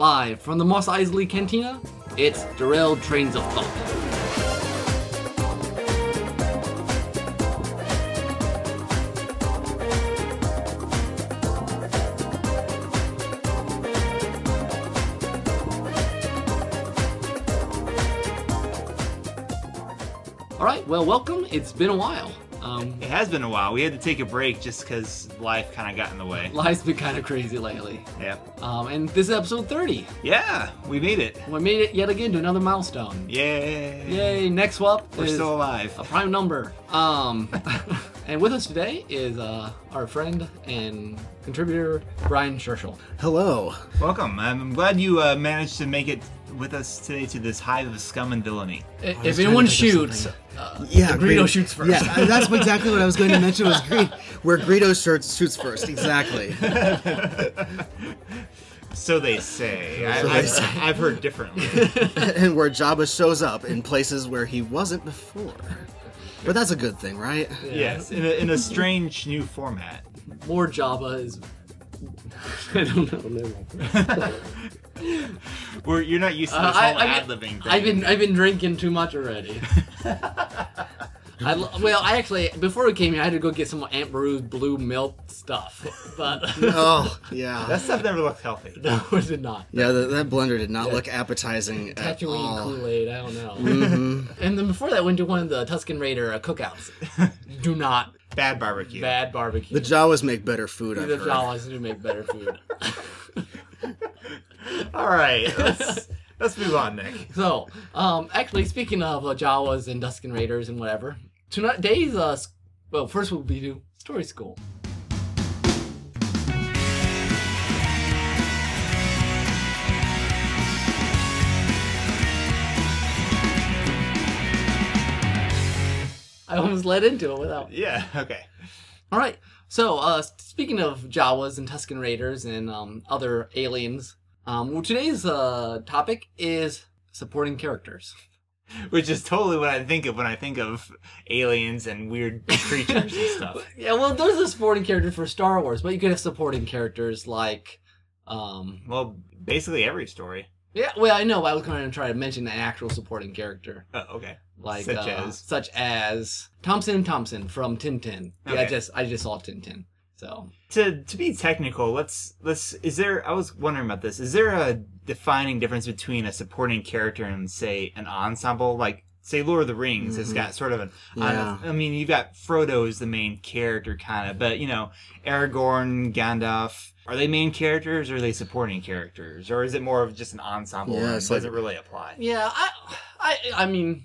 Live from the Mos Eisley Cantina, it's Derailed Trains of Thought. All right, well, welcome. It's been a while. Um, It has been a while. We had to take a break just because life kind of got in the way. life's been kind of crazy lately. Yeah. Um, and this is episode 30. Yeah, we made it. We made it yet again to another milestone. Yay. Yay! Next up We're is still alive. a prime number. Um, and with us today is uh, our friend and contributor Brian Scherschel. Hello. Welcome. I'm glad you uh, managed to make it with us today to this hive of scum and villainy. I- was if trying anyone to think of shoots, uh, Yeah, Greedo shoots first. Yeah, I- that's exactly what I was going to mention. Was Greed, where Greedo shoots shoots first. Exactly. So they say. I, they I've, say. I've heard differently. and where Jabba shows up in places where he wasn't before. But that's a good thing, right? yes, in a, in a strange new format. more Jabba is. I don't know. Where you're not used to Uh, this I, whole I, ad libbing thing. I've been I've been drinking too much already. I, well, I actually before we came here, I had to go get some Aunt Beru's blue milk stuff, but Oh, yeah. That stuff never looked healthy. no, it did not. yeah, the, that blender did not look appetizing at all. Kool Aid, I don't know. Mhm. And then before that, went to one of the Tusken Raider uh, cookouts. Do not Bad barbecue. bad barbecue. The Jawas make better food, I've the heard. Jawas do make better food. All right. Let's, let's move on, Nick. so, um, actually, speaking of uh, Jawas and Tusken Raiders and whatever, today's uh, well, first we'll be do story school. I almost led into it without. Yeah, okay. All right. So, uh, speaking of Jawas and Tusken Raiders and um, other aliens, um, well, today's uh, topic is supporting characters. Which is totally what I think of when I think of aliens and weird creatures and stuff. Yeah, well, there's a supporting character for Star Wars, but you could have supporting characters like, um, Well, basically every story. Yeah. Well, I know. I was going to try to mention an actual supporting character, Oh, okay. like Such uh, as? such as Thompson Thompson from Tintin. Yeah, I just I just saw Tintin. So To to be technical, let's let's is there I was wondering about this. Is there a defining difference between a supporting character and say an ensemble like say Lord of the Rings has Mhm. got sort of an Yeah. I mean you've got Frodo as the main character kind of, but you know, Aragorn, Gandalf, are they main characters or are they supporting characters or is it more of just an ensemble Yeah, and it's does like- it really apply? Yeah, I, I, I mean,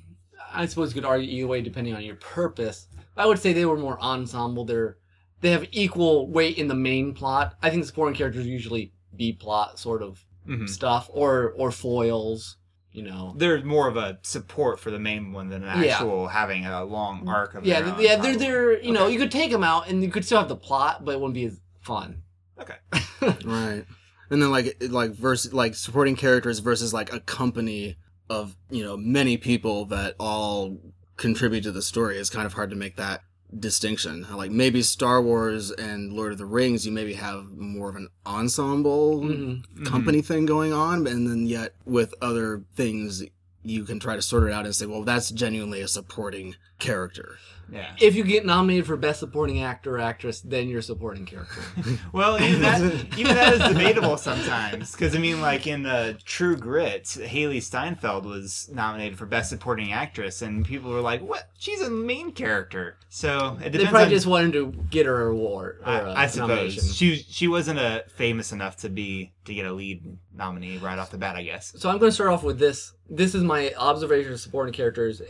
I suppose you could argue either way depending on your purpose. I would say they were more ensemble. They're they have equal weight in the main plot. I think the supporting characters usually B plot sort of Mhm. stuff or or foils. You know. They're more of a support for the main one than an Yeah. actual having a long arc of Yeah, their own, yeah, they're they're you know you could take them out and you could still have the plot, but it wouldn't be as fun. Okay. Right. And then like like versus like supporting characters versus like a company of, you know, many people that all contribute to the story is kind of hard to make that distinction. Like maybe Star Wars and Lord of the Rings you maybe have more of an ensemble Mhm. company thing going on and then yet with other things you can try to sort it out and say, well, that's genuinely a supporting character. Yeah. If you get nominated for best supporting actor or actress, then you're a supporting character. Well, even that, even that is debatable sometimes. Because I mean, like in the True Grit, Hailee Steinfeld was nominated for Best Supporting Actress, and people were like, "What? She's a main character." So it they probably on, just wanted to get her a award or a I, I suppose nomination. she she wasn't uh, famous enough to be to get a lead nominee right off the bat. I guess. So I'm going to start off with this. This is my observation of supporting characters.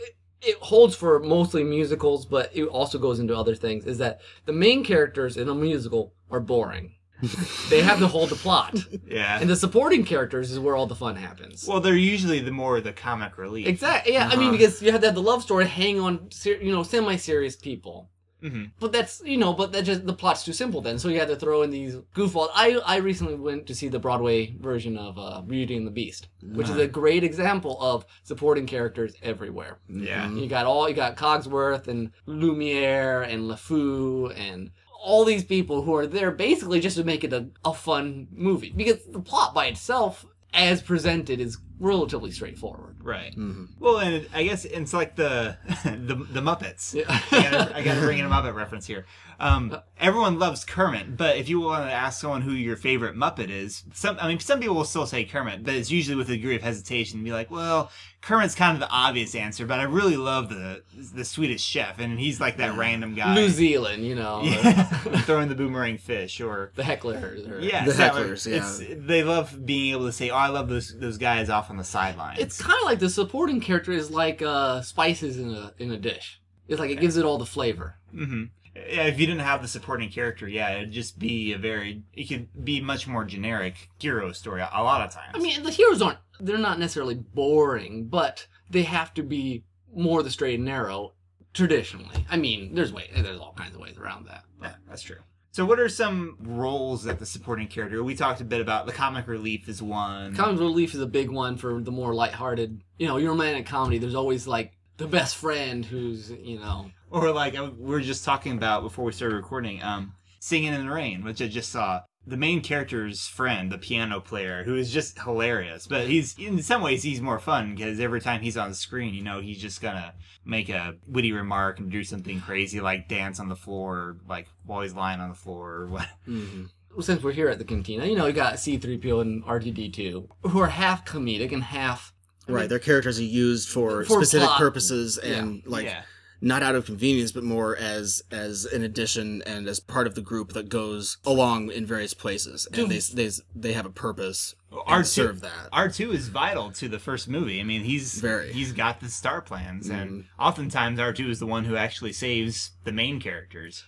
It, it holds for mostly musicals, but it also goes into other things. Is that the main characters in a musical are boring. they have to hold the plot, Yeah. and the supporting characters is where all the fun happens. well, they're usually the more the comic relief. exactly. Yeah, I mean Uh-huh. because you have to have the love story hang on, ser- you know, semi-serious people. Hmm But that's you know, but that just the plot's too simple then. So you had to throw in these goofballs. I I recently went to see the Broadway version of uh, Beauty and the Beast, which is a great example of supporting characters everywhere. Yeah. Mhm. You got all you got Cogsworth and Lumiere and LeFou and all these people who are there basically just to make it a, a fun movie because the plot by itself as presented, is relatively straightforward. Right. Mhm. Well, and I guess it's like the the, the Muppets. Yeah. I gotta, I gotta bring in a Muppet reference here. Um, everyone loves Kermit, but if you want to ask someone who your favorite Muppet is, some I mean, some people will still say Kermit, but it's usually with a degree of hesitation. Be like, well, Kermit's kind of the obvious answer, but I really love the the Swedish Chef, and he's like that random guy. New Zealand, you know, yeah, throwing the boomerang fish, or the hecklers. Or, yeah, The hecklers, yeah. It's, they love being able to say, "Oh, I love those those guys off on the sidelines." It's kind of like the supporting character is like uh, spices in a in a dish. It's like it gives it all the flavor. hmm Yeah, if you didn't have the supporting character, yeah, it'd just be a very. It could be much more generic hero story a, a lot of times. I mean, the heroes aren't they're not necessarily boring, but they have to be more the straight and narrow traditionally. I mean, there's way there's all kinds of ways around that. yeah, that's true. So, what are some roles that the supporting character? We talked a bit about the comic relief is one. Comic relief is a big one for the more lighthearted. You know, your romantic comedy. There's always like the best friend who's you know or like we were just talking about before we started recording, um, singing in the rain, which I just saw. The main character's friend, the piano player, who is just hilarious, but he's in some ways he's more fun because every time he's on the screen, you know, he's just gonna make a witty remark and do something crazy like dance on the floor, or, like while he's lying on the floor or what. Mhm. since we're here at the cantina, you know, you got C3PO and R2D2 who are half comedic and half Right, their characters are used for, For specific plot. purposes and like yeah, not out of convenience, but more as as an addition and as part of the group that goes along in various places, and they they they have a purpose R2 and serve that. R two is vital to the first movie. I mean, he's Very. he's got the star plans, and Mhm. oftentimes R two is the one who actually saves the main characters.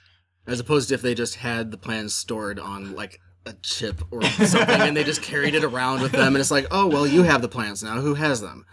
As opposed to if they just had the plans stored on like a chip or something and they just carried it around with them and it's like, oh well you have the plans now, who has them?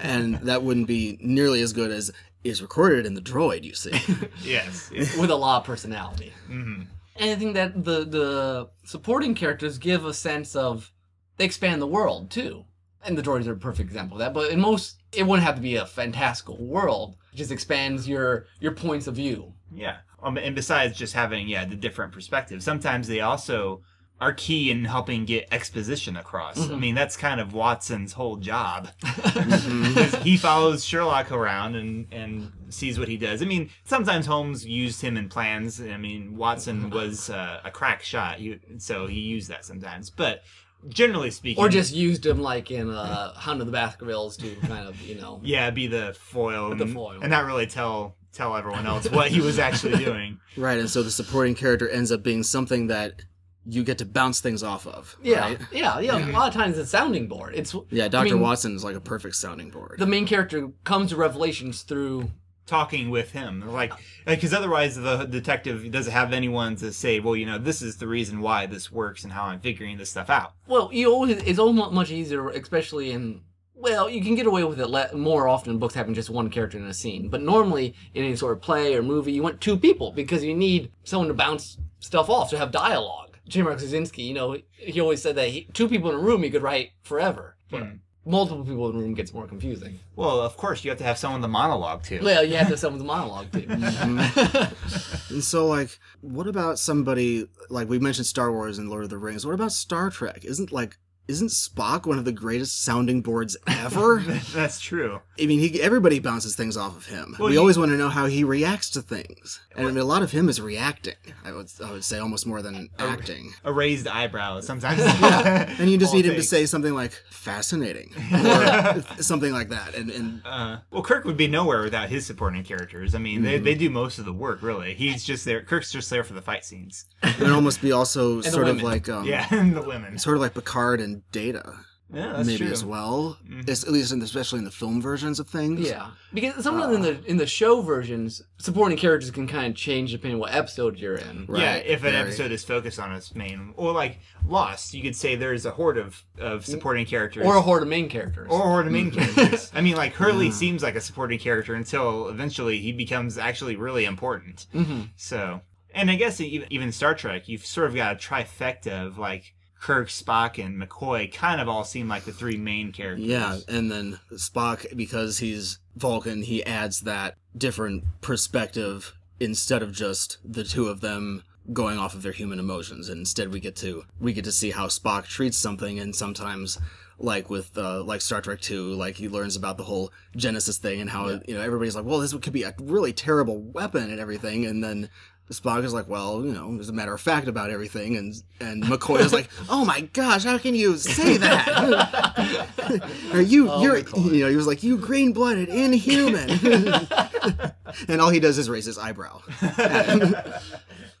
And that wouldn't be nearly as good as is recorded in the droid, you see. Yes. with a lot of personality. hmm And I think that the the supporting characters give a sense of they expand the world too. And the droids are a perfect example of that. But in most, it wouldn't have to be a fantastical world. It just expands your your points of view. Yeah. Um, and besides just having yeah the different perspectives, sometimes they also are key in helping get exposition across. I Mhm. mean, that's kind of Watson's whole job. he follows Sherlock around and and sees what he does. I mean, sometimes Holmes used him in plans. I mean, Watson was uh, a crack shot, he, so he used that sometimes. But generally speaking, Or just used him like in uh, Hound of the Baskervilles to kind of, you know. yeah, be the foil, With the foil. and not really tell tell everyone else what he was actually doing. right, and so the supporting character ends up being something that you get to bounce things off of. Yeah, right? yeah, yeah. A lot of times it's a sounding board. It's Yeah, Dr. mean- Watson is like a perfect sounding board. the main character comes to revelations through talking with him like because otherwise the detective doesn't have anyone to say well you know this is the reason why this works and how i'm figuring this stuff out Well, you always it's almost much easier, especially in well, you can get away with it le- more often books having just one character in a scene. But normally in any sort of play or movie, you want two people because you need someone to bounce stuff off to have dialogue. J. Michael Straczynski, you know, he always said that he, two people in a room he could write forever. But Hmm. multiple people in a room gets more confusing. well of course you have to have someone the monologue to Well, you have to have someone the monologue too. And so, like, what about somebody like we mentioned Star Wars and Lord of the Rings? What about Star Trek? Isn't like isn't Spock one of the greatest sounding boards ever? that's true I mean, he everybody bounces things off of him. Well, we you- always want to know how he reacts to things, and I mean, a lot of him is reacting. I would I would say almost more than acting. a raised eyebrow sometimes yeah, And you just All need him to say something like fascinating or something like that, and and uh, well kirk would be nowhere without his supporting characters i mean they, Mm-hmm. they do most of the work really he's just there kirk's just there for the fight scenes it would almost be also sort of like um, yeah and the women sort of like Picard and Data. yeah that's maybe true as well. Mhm. At least, in, especially in the film versions of things. Yeah, because sometimes in the in the show versions, supporting characters can kind of change depending on what episode you're in. Right, yeah, if an very. episode is focused on its main, or like Lost, you could say there's a horde of, of supporting characters, Or a horde of main characters. or a horde of main characters. I mean, like Hurley Yeah. seems like a supporting character until eventually he becomes actually really important. hmm So, and I guess even even Star Trek, you've sort of got a trifecta of like Kirk, Spock, and McCoy. Kind of all seem like the three main characters. Yeah, and then Spock, because he's Vulcan, he adds that different perspective instead of just the two of them going off of their human emotions. And instead, we get to we get to see how Spock treats something, and sometimes like with uh, like Star Trek Two, like he learns about the whole Genesis thing and how you know everybody's like, well, this could be a really terrible weapon and everything, and then Spock is like, well, you know, as a matter of fact about everything, and and McCoy is like, oh my gosh, how can you say that? Are you Oh, you're McCoy. you know he was like you green blooded inhuman, and all he does is raise his eyebrow.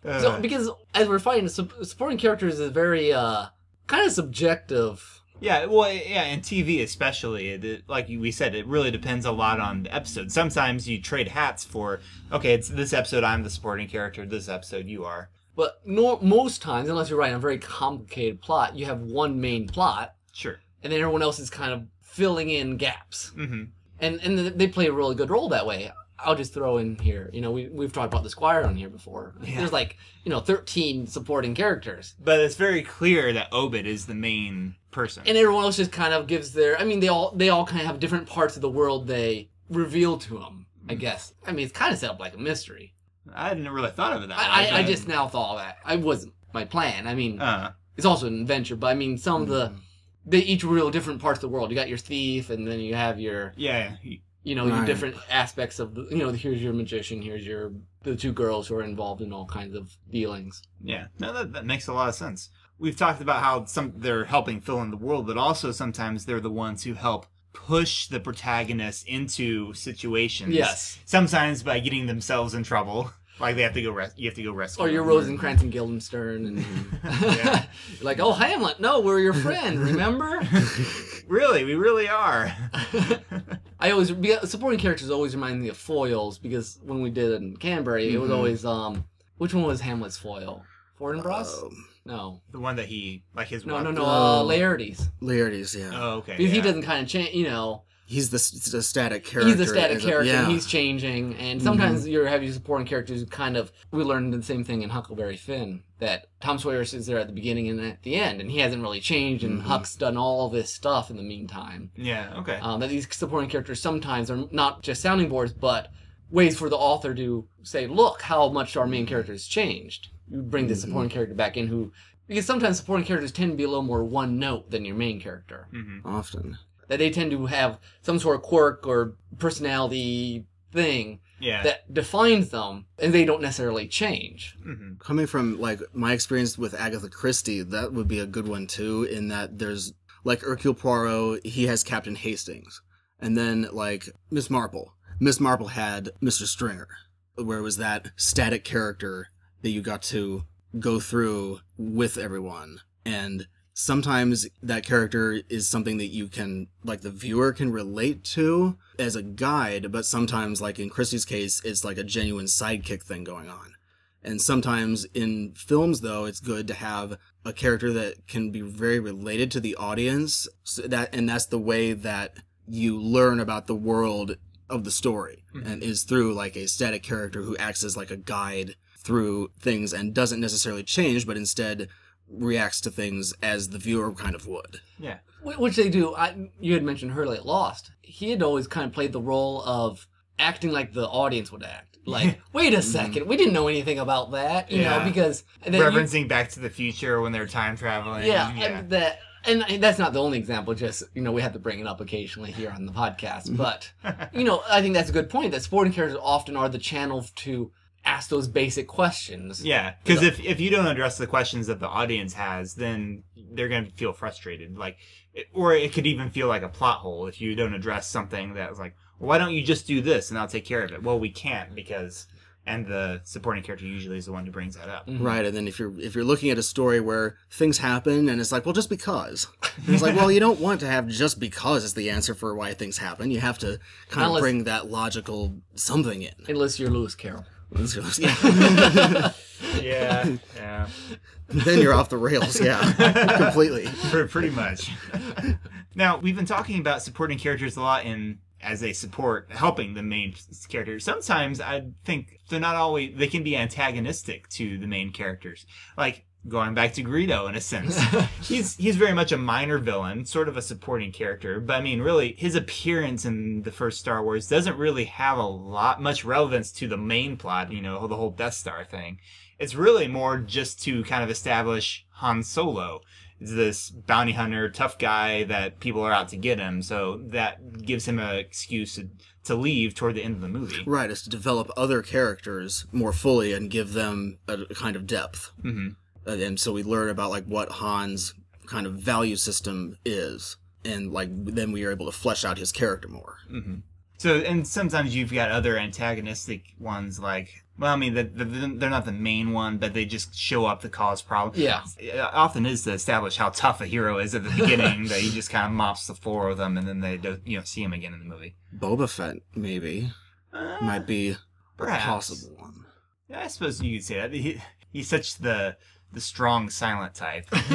So because as we're fighting, su- supporting characters is very uh kind of subjective. Yeah, well, yeah, and TV especially, it, it- like we said, it really depends a lot on the episode. Sometimes you trade hats for, okay, it's this episode I'm the supporting character, this episode you are. But no, most times, unless you're writing a very complicated plot, you have one main plot, Sure. and then everyone else is kind of filling in gaps. Mm-hmm. And and they play a really good role that way. I'll just throw in here, you know, we we've talked about the Squire on here before. Yeah. There's like you know 13 supporting characters, But it's very clear that Obed is the main person. and everyone else just kind of gives their. I mean, they all they all kind of have different parts of the world they reveal to them. I guess. I mean, it's kind of set up like a mystery. I hadn't really thought of it that way. I, I, I just now thought of that. I wasn't my plan. I mean, Uh, it's also an adventure, but I mean, some of the they each reveal different parts of the world. You got your thief, and then you have your yeah, he- you know your Right. different aspects of the you know here's your magician, here's your the two girls who are involved in all kinds of dealings. yeah. No, that, that makes a lot of sense. We've talked about how some they're helping fill in the world, but also sometimes they're the ones who help push the protagonist into situations. Yes. Sometimes by getting themselves in trouble, like they have to go. Res- you have to go rescue. Or your them. Rosencrantz and Guildenstern, and Yeah. You're like, oh Hamlet, no, we're your friend. Remember? Really, we really are. I always supporting characters always remind me of foils because when we did it in Canterbury, it was Mhm. always um, which one was Hamlet's foil? Fortinbras? Um, no, the one that he like his. no, wife- no, no. Uh. Laertes. Laertes, yeah, Oh, okay. Because he doesn't kind of change, you know. He's the, the static character. He's a static isn't- character. Yeah. and He's changing, and sometimes you're having supporting characters who kind of. We learned the same thing in Huckleberry Finn that Tom Sawyer is there at the beginning and at the end, and he hasn't really changed, and Mhm. Huck's done all this stuff in the meantime. Yeah. Okay. Um, that these supporting characters sometimes are not just sounding boards, but ways for the author to say, "Look how much our main character has changed." You bring the Mhm. supporting character back in, who because sometimes supporting characters tend to be a little more one note than your main character. hmm often. That they tend to have some sort of quirk or personality thing Yeah. that defines them, and they don't necessarily change. hmm coming from like my experience with Agatha Christie, that would be a good one too. In that there's like Hercule Poirot, he has Captain Hastings, and then like Miss Marple. Miss Marple had Mr. Stringer, where it was that static character that you got to go through with everyone, and sometimes that character is something that you can like the viewer can relate to as a guide but sometimes like in christie's case it's like a genuine sidekick thing going on and sometimes in films, though, it's good to have a character that can be very related to the audience. So that and that's the way that you learn about the world of the story, Mhm. and is through like a static character who acts as like a guide through things and doesn't necessarily change, but instead reacts to things as the viewer kind of would. Yeah. Which they do. I, you had mentioned Hurley at Lost. He had always kind of played the role of acting like the audience would act. Like, wait a second, mm-hmm. we didn't know anything about that, you Yeah. know, because and then you- Referencing Back to the Future when they're time traveling. yeah, Yeah. and that. And that's not the only example. Just you know, we have to bring it up occasionally here on the podcast. But you know, I think that's a good point. That sporting characters often are the channel to ask those basic questions. Yeah, because if, if you don't address the questions that the audience has, then they're going to feel frustrated. Like, it- or it could even feel like a plot hole if you don't address something that's like, well, why don't you just do this and I'll take care of it? Well, we can't because, and the supporting character usually is the one who brings that up. Mhm. Right, and then if you're if you're looking at a story where things happen and it's like, well, just because, And it's like, well, you don't want to have just because is the answer for why things happen. You have to kind Unless- of bring that logical something in. Unless you're Lewis Carroll. Yeah. yeah, yeah, then you're off the rails. Yeah, completely. Pre- pretty much. now we've been talking about supporting characters a lot in as they support helping the main character. Sometimes I think they're not always they can be antagonistic to the main characters. Like going back to Greedo in a sense. he's he's very much a minor villain, sort of a supporting character, but I mean really his appearance in the first Star Wars doesn't really have a lot much relevance to the main plot, you know, the whole Death Star thing. It's really more just to kind of establish Han Solo is this bounty hunter, tough guy that people are out to get him. So that gives him an excuse to, to leave toward the end of the movie. Right, is to develop other characters more fully and give them a, kind of depth. hmm And, and so we learn about like what Han's kind of value system is, and like then we are able to flesh out his character more. hmm So, and sometimes you've got other antagonistic ones like, well, I mean, the, the, they're not the main one, but they just show up to cause problems. Yeah. It often is to establish how tough a hero is at the beginning that he just kind of mops the floor with them, and then they don't, you know, see him again in the movie. Boba Fett maybe Uh, might be a possible one. Yeah, I suppose you could say that. He, he's such the the strong silent type.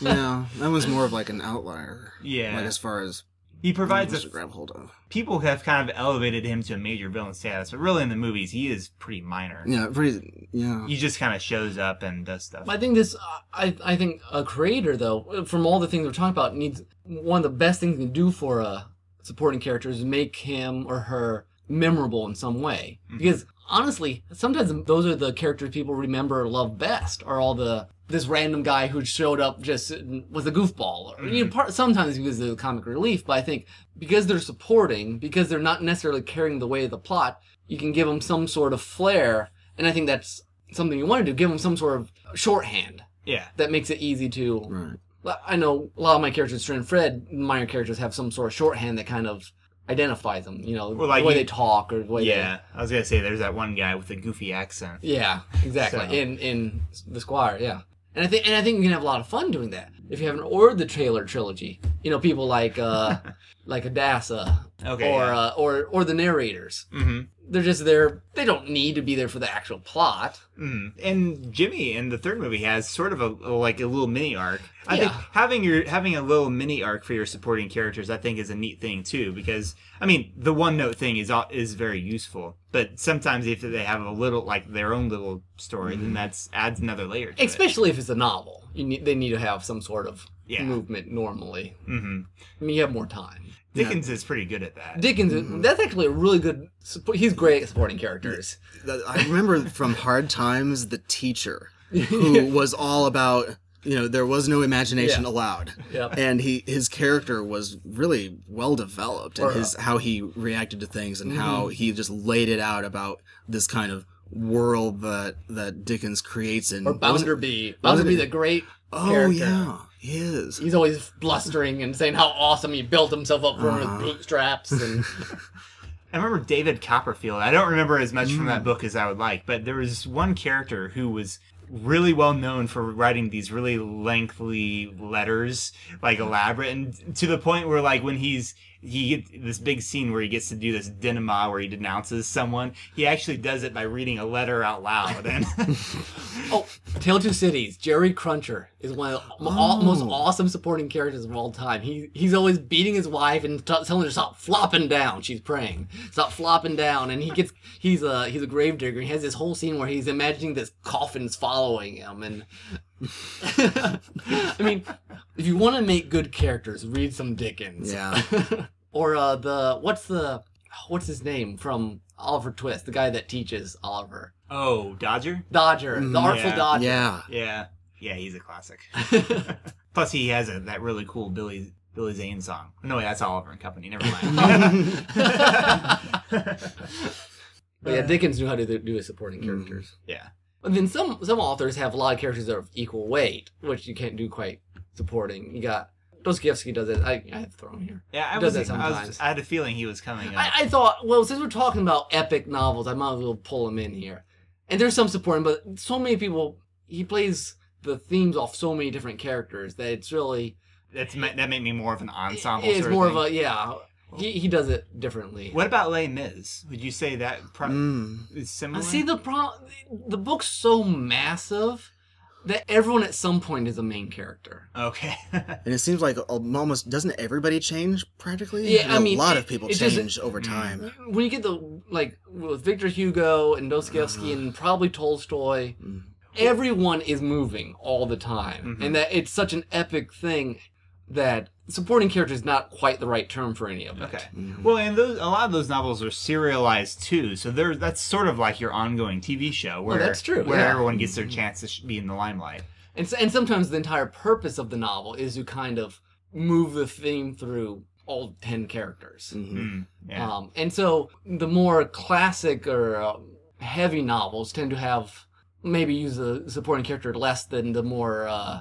yeah, that was more of like an outlier. Yeah. like as far as he provides a to grab hold of. people have kind of elevated him to a major villain status, but really in the movies he is pretty minor. Yeah, pretty. Yeah, He just kind of shows up and does stuff. I think this. I I think a creator though, from all the things we're talking about, needs one of the best things you can do for a supporting character is make him or her memorable in some way. Mm-hmm. Because honestly, sometimes those are the characters people remember or love best. Are all the this random guy who showed up just was a goofball. Or, you know, mm-hmm. part, sometimes because of the comic relief, but I think because they're supporting, because they're not necessarily carrying the weight of the plot, you can give them some sort of flair. And I think that's something you want to do. Give them some sort of shorthand yeah. that makes it easy to. right. I know a lot of my characters, Stern Fred, minor characters have some sort of shorthand that kind of identifies them. You know, Well, like the way you- they talk or the way Yeah, I was gonna say there's that one guy with a goofy accent. Yeah, exactly. So- In in the Squire, yeah. And I think and I think you can have a lot of fun doing that if you haven't ordered the trailer trilogy. You know, people like uh like Adassa Okay. or yeah. uh, or or the narrators. hmm They're just there. They don't need to be there for the actual plot. hmm And Jimmy in the third movie has sort of a like a little mini arc. I Yeah. think having your having a little mini arc for your supporting characters, I think, is a neat thing too. Because I mean, the one note thing is al- is very useful, but sometimes if they have a little like their own little story, then that's adds another layer. to it. Especially if it's a novel, need they need to have some sort of Yeah. movement normally. hmm I mean, you have more time. Dickens is pretty good at that. Dickens, Mm-hmm. that's actually a really good. Support, he's great at supporting characters. I remember from Hard Times the teacher who was all about you know there was no imagination Yeah. allowed. Yep. And he his character was really well developed and his how he reacted to things and how Mm-hmm. he just laid it out about this kind of world that that Dickens creates in Or what? Bounderby. Bounderby, the great Oh character. yeah, he is. He's always blustering and saying how awesome he built himself up from Uh-huh. his bootstraps. And I remember David Copperfield. I don't remember as much from Mm. that book as I would like, but there was one character who was really well known for writing these really lengthy letters, like elaborate, and to the point where, like, when he's he get this big scene where he gets to do this denouement where he denounces someone. He actually does it by reading a letter out loud, and oh, Tale of Two Cities. Jerry Cruncher is one of the mo- oh. most Oh. awesome supporting characters of all time. He he's always beating his wife and t- telling her to stop flopping down. She's praying, stop flopping down, and he gets he's a he's a gravedigger. He has this whole scene where he's imagining this coffin's following him, and I mean, if you want to make good characters, read some Dickens. Yeah. or uh, the what's the what's his name from Oliver Twist, the guy that teaches Oliver oh, Dodger, Dodger, the Mhm. Artful Yeah. Dodger. Yeah. yeah, yeah, he's a classic. Plus, he has a, that really cool Billy Billy Zane song. No, wait, that's Oliver and Company. Never mind. But yeah, Dickens knew how to do his supporting characters. yeah. But then some some authors have a lot of characters that are of equal weight, which you can't do quite supporting. You got Dostoevsky does it. I, I have to throw him here. Yeah, I Does that I was. I had a feeling he was coming up. I, I thought, well, since we're talking about epic novels, I might as well pull him in here. And there's some supporting, but so many people, he plays the themes off so many different characters that it's really, That's that made me more of an ensemble. it's more of, of a, yeah, he, he does it differently. What about Les Mis? Would you say that pro- Mm. is I similar? see the pro, the book's so massive that everyone at some point is a main character. Okay. And it seems like almost doesn't everybody change practically? Yeah, I a mean, lot it- of people change over time. When you get the, like, with Victor Hugo and Dostoevsky and probably Tolstoy, Mm. everyone is moving all the time. Mhm. And that it's such an epic thing that supporting character is not quite the right term for any of it. okay. Mhm. Well, and those a lot of those novels are serialized too, so there that's sort of like your ongoing TV show where that's true, where yeah. everyone gets their chance to be in the limelight. and so, and sometimes the entire purpose of the novel is to kind of move the theme through all ten characters. Mhm. Mm, yeah. Um, and so the more classic or um, heavy novels tend to have maybe use a supporting character less than the more uh,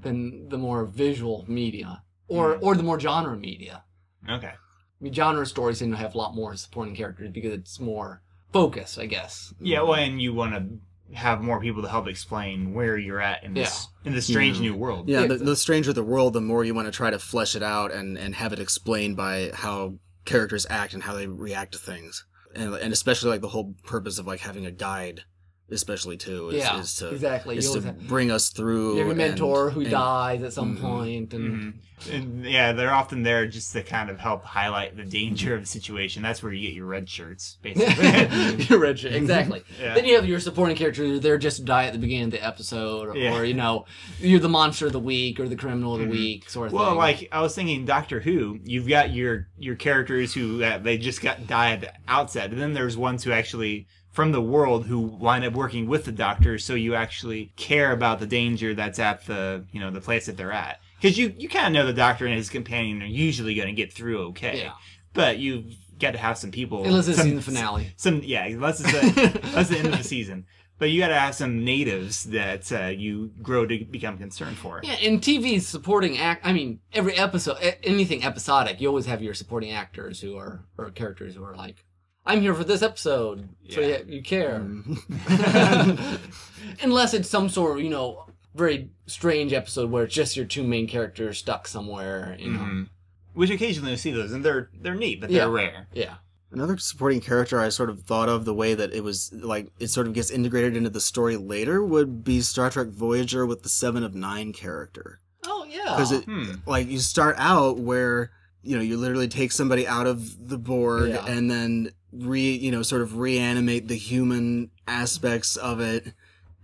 than the more visual media or Mm. or the more genre media. okay. I mean, genre stories tend to have a lot more supporting characters because it's more focus, I guess. Yeah, well, and you want to have more people to help explain where you're at in this in this strange Yeah. new world. Yeah, Yeah, the, the stranger the world, the more you want to try to flesh it out and, and have it explained by how characters act and how they react to things. And, and especially like the whole purpose of like having a guide, especially too, is, yeah, is to exactly. is to have, bring us through. you have a and- mentor who and- dies at some Mhm. point, and Mhm. And yeah, they're often there just to kind of help highlight the danger of the situation. That's where you get your red shirts, basically. You're rich, exactly. Yeah. Then you have your supporting character they're just to die at the beginning of the episode, or, Yeah. or, you know, you're the monster of the week or the criminal of the Mhm. week, sort of Well, thing. like I was thinking, Doctor Who, you've got your your characters who uh, they just got died at the outset, and then there's ones who actually from the world who wind up working with the Doctor, so you actually care about the danger that's at the you know the place that they're at, because you you kind of know the Doctor and his companion are usually going to get through okay, yeah, but you've got to have some people. unless it's some, season finale. Some yeah, unless it's the, that's the end of the season. But you got to have some natives that uh, you grow to become concerned for. Yeah, in TV's supporting act. I mean, every episode, anything episodic, you always have your supporting actors who are or characters who are like, "I'm here for this episode," so Yeah. you, you care. Mhm. Unless it's some sort of you know very strange episode where it's just your two main characters stuck somewhere. You know, Mhm. Which occasionally you see those, and they're they're neat, but they're Yeah. rare. yeah. Another supporting character I sort of thought of the way that it was like it sort of gets integrated into the story later would be Star Trek Voyager with the Seven of Nine character. Oh yeah. Because it Hmm. like you start out where you know you literally take somebody out of the Borg Yeah. and then re you know sort of reanimate the human aspects of it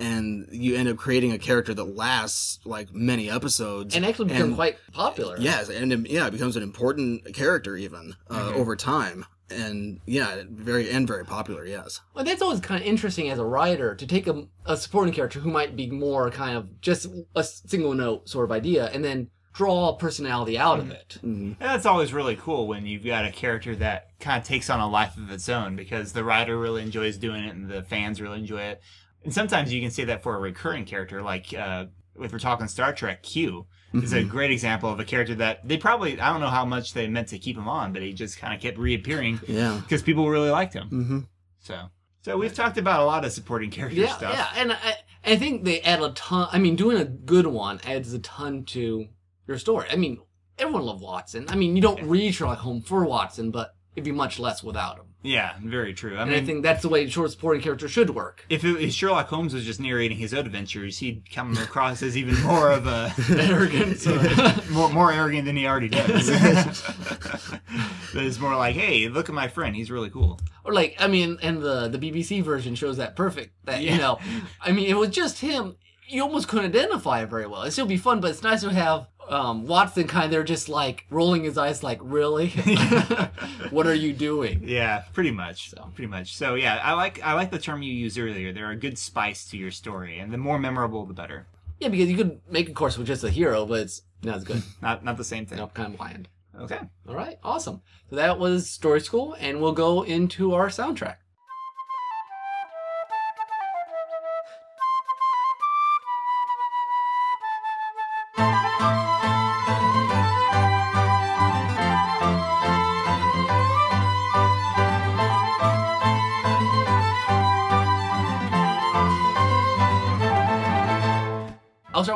and you end up creating a character that lasts like many episodes and actually become and- quite popular. Yes, and yeah, it becomes an important character even uh, Mhm. over time, and yeah, very and very popular. Yes. Well, that's always kind of interesting as a writer to take a, a supporting character who might be more kind of just a single note sort of idea and then draw personality out of it. hmm And that's always really cool when you've got a character that kind of takes on a life of its own because the writer really enjoys doing it and the fans really enjoy it. And sometimes you can say that for a recurring character, like uh, if we're talking Star Trek, Q is a great example of a character that they probably I don't know how much they meant to keep him on, but he just kind of kept reappearing Yeah. because people really liked him. hmm So, so we've talked about a lot of supporting character Yeah, stuff. yeah, and I, I think they add a ton. I mean, doing a good one adds a ton to your story. I mean, everyone loved Watson. I mean, you don't read Sherlock Holmes for Watson, but it'd be much less without him. Yeah, very true. I and mean, I think that's the way short supporting character should work. if, it, if Sherlock Holmes was just narrating his own adventures, he'd come across as even more of a Arrogant. more more arrogant than he already does. it's more like, hey, look at my friend, he's really cool. Or like, I mean, and the the BBC version shows that perfect. That Yeah. you know, I mean, it was just him. You almost couldn't identify it very well. It still be fun, but it's nice to have um, Watson kind of there, just like rolling his eyes, like, really, what are you doing? Yeah, pretty much. So. Pretty much. So yeah, I like I like the term you used earlier. They're a good spice to your story, and the more memorable, the better. Yeah, because you could make a course with just a hero, but it's not as good. Not not the same thing. know, kind of bland. Okay. All right, awesome. So that was Story School, and we'll go into our soundtrack.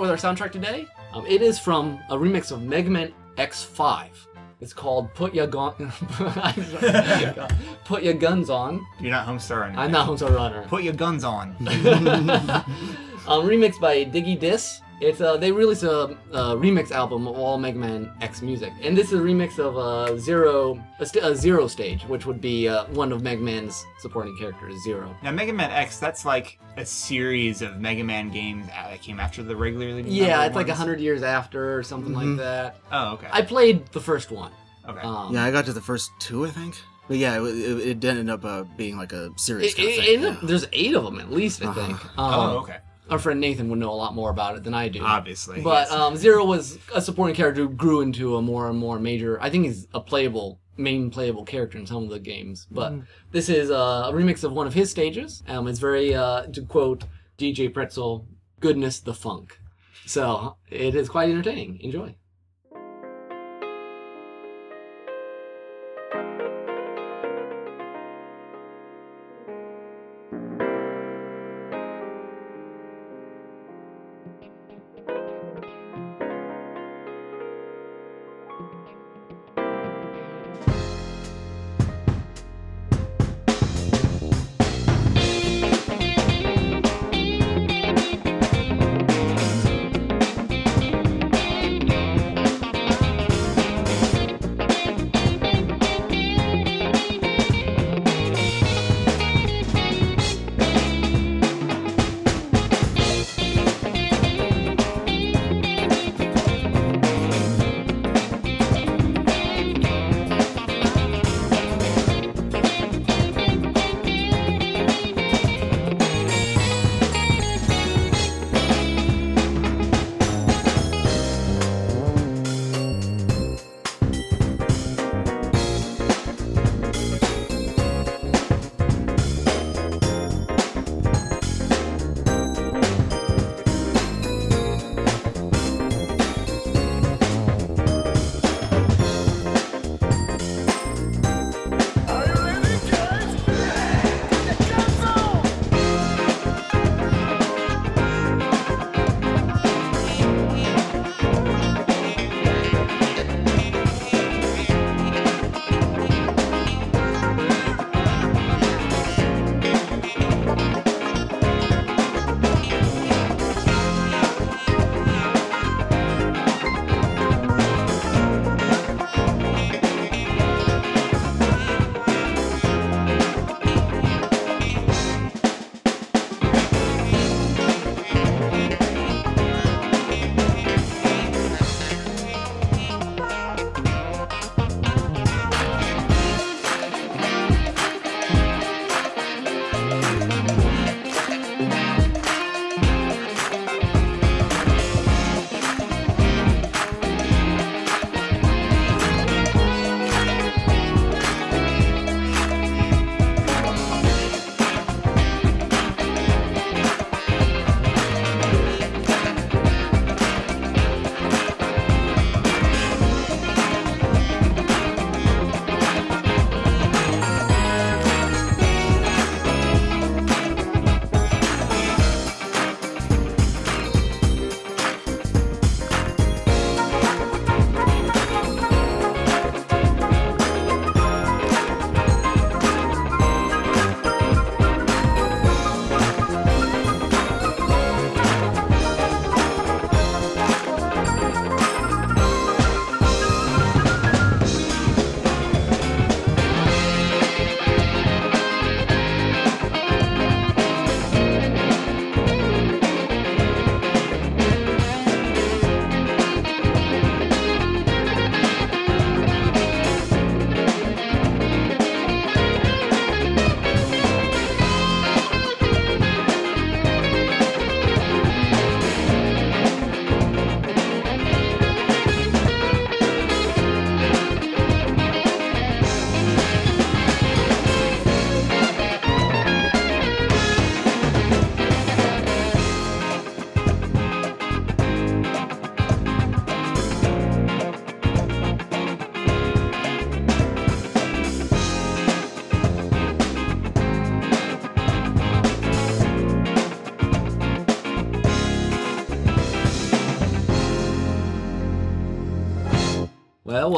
With our soundtrack today. Um, it is from a remix of Mega Man X5. It's called "Put Ya Gun." Put Your Guns On. You're not Homestar Runner. I'm not Homestar Runner. Put your guns on. um, remixed by Diggy Dis. It's uh, they released a, a remix album of all Mega Man X music, and this is a remix of uh, Zero, a, st- a Zero stage, which would be uh, one of Mega Man's supporting characters, Zero. Now, Mega Man X, that's like a series of Mega Man games that came after the regularly. Yeah, numbered it's like a hundred years after or something Mhm. like that. Oh, okay. I played the first one. okay. Um, Yeah, I got to the first two, I think. But yeah, it, it, it ended up uh, being like a series. it- kind of it- thing. ended up- there's eight of them at least, I Uh-huh. think. Um, oh, okay. Our friend Nathan would know a lot more about it than I do. Obviously. But yes. um, Zero was a supporting character who grew into a more and more major. I think he's a playable, main playable character in some of the games. But this is uh, a remix of one of his stages. Um, it's very, uh, to quote DJ Pretzel, goodness the funk. So it is quite entertaining. Enjoy.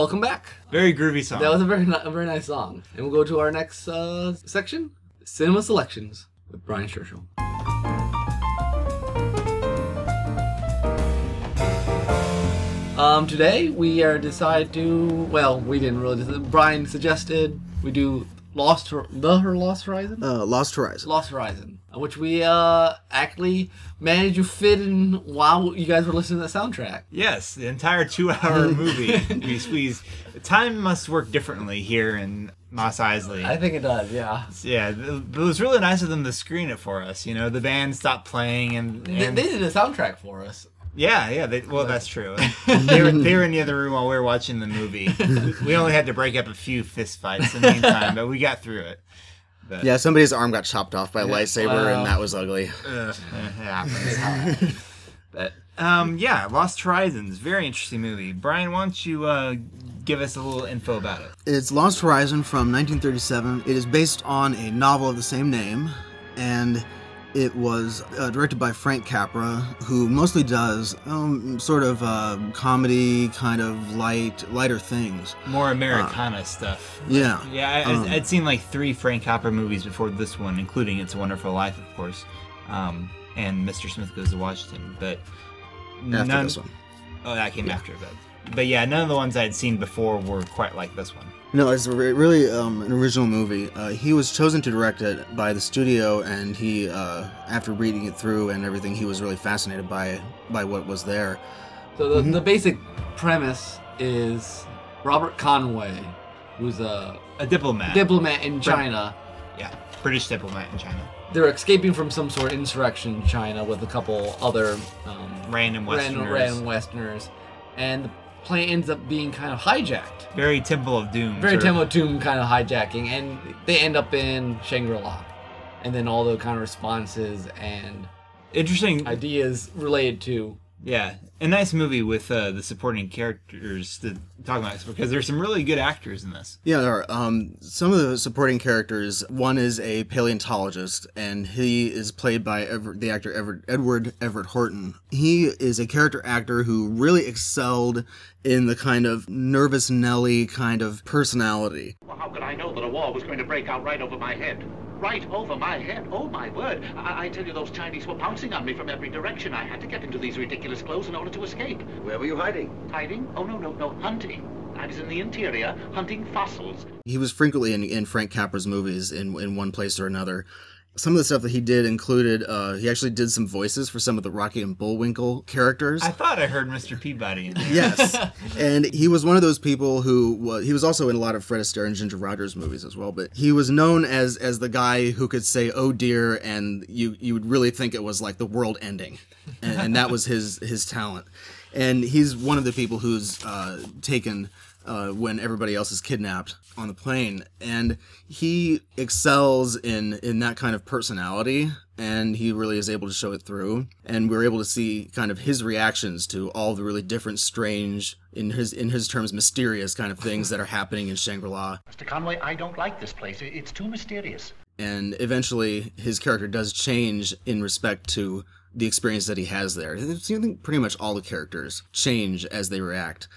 Welcome back. Very groovy song. That was a very ni- a very nice song. And we'll go to our next uh, section, cinema selections with Brian Scherschel. Um, today we are decide to well, we didn't really. Brian suggested we do Lost Hor- the her Lost Horizon. Uh, Lost Horizon. Lost Horizon, which we uh actually managed to fit in while you guys were listening to the soundtrack. Yes, the entire two-hour movie we squeezed. Time must work differently here in Mos Eisley. I think it does. Yeah. yeah, th- it was really nice of them to screen it for us. You know, the band stopped playing, and, They, and they did a soundtrack for us. Yeah, yeah. They, well, that's true. they, were, they were in the other room while we were watching the movie. We only had to break up a few fist fights in the meantime, but we got through it. But, Yeah, somebody's arm got chopped off by a lightsaber, Wow. and that was ugly. Ugh, it happens. but um, yeah, Lost Horizons, very interesting movie. Brian, why don't you uh, give us a little info about it? It's Lost Horizon from 1937. It is based on a novel of the same name, and it was uh, directed by Frank Capra, who mostly does um, sort of uh, comedy, kind of light, lighter things. More Americana stuff. Yeah. Yeah, I, Um, I'd, seen like three Frank Capra movies before this one, including It's a Wonderful Life, of course, um, and Mr. Smith Goes to Washington. But After none, this one. Oh, that came after, but but yeah, none of the ones I'd seen before were quite like this one. No, it's re- really um, an original movie. Uh, he was chosen to direct it by the studio, and he, uh, after reading it through and everything, he was really fascinated by by what was there. So the, Mm-hmm. the basic premise is Robert Conway, who's a A diplomat. diplomat in China. yeah, British diplomat in China. They're escaping from some sort of insurrection in China with a couple other um, Random Westerners. random, random Westerners, and the plane ends up being kind of hijacked. Very Temple of Doom. Very sort of. Temple of Doom kind of hijacking, and they end up in Shangri-La, and then all the kind of responses and Interesting. ideas related to yeah, a nice movie with uh, the supporting characters to talk about because there's some really good actors in this. Yeah, there are. Um, some of the supporting characters. One is a paleontologist, and he is played by Ever- the actor Everett, Edward Everett Horton. He is a character actor who really excelled in the kind of nervous Nelly kind of personality. Well, how could I know that a war was going to break out right over my head? Right over my head? Oh, my word. I, I tell you, those Chinese were pouncing on me from every direction. I had to get into these ridiculous clothes in order to escape. Where were you hiding? Hiding? Oh, no, no, no. Hunting. I was in the interior, hunting fossils. He was frequently in, in Frank Capra's movies in in one place or another. Some of the stuff that he did included uh, he actually did some voices for some of the Rocky and Bullwinkle characters. I thought I heard Mr. Peabody in there. yes, and he was one of those people who was, he was also in a lot of Fred Astaire and Ginger Rogers movies as well. But he was known as as the guy who could say "Oh dear," and you you would really think it was like the world ending, and, and that was his his talent. And he's one of the people who's uh, taken uh, when everybody else is kidnapped on the plane, and he excels in in that kind of personality, and he really is able to show it through. And we're able to see kind of his reactions to all the really different, strange, in his in his terms, mysterious kind of things that are happening in Shangri-La. Mr. Conway, I don't like this place. It's too mysterious. and eventually his character does change in respect to the experience that he has there. I think pretty much all the characters change as they react.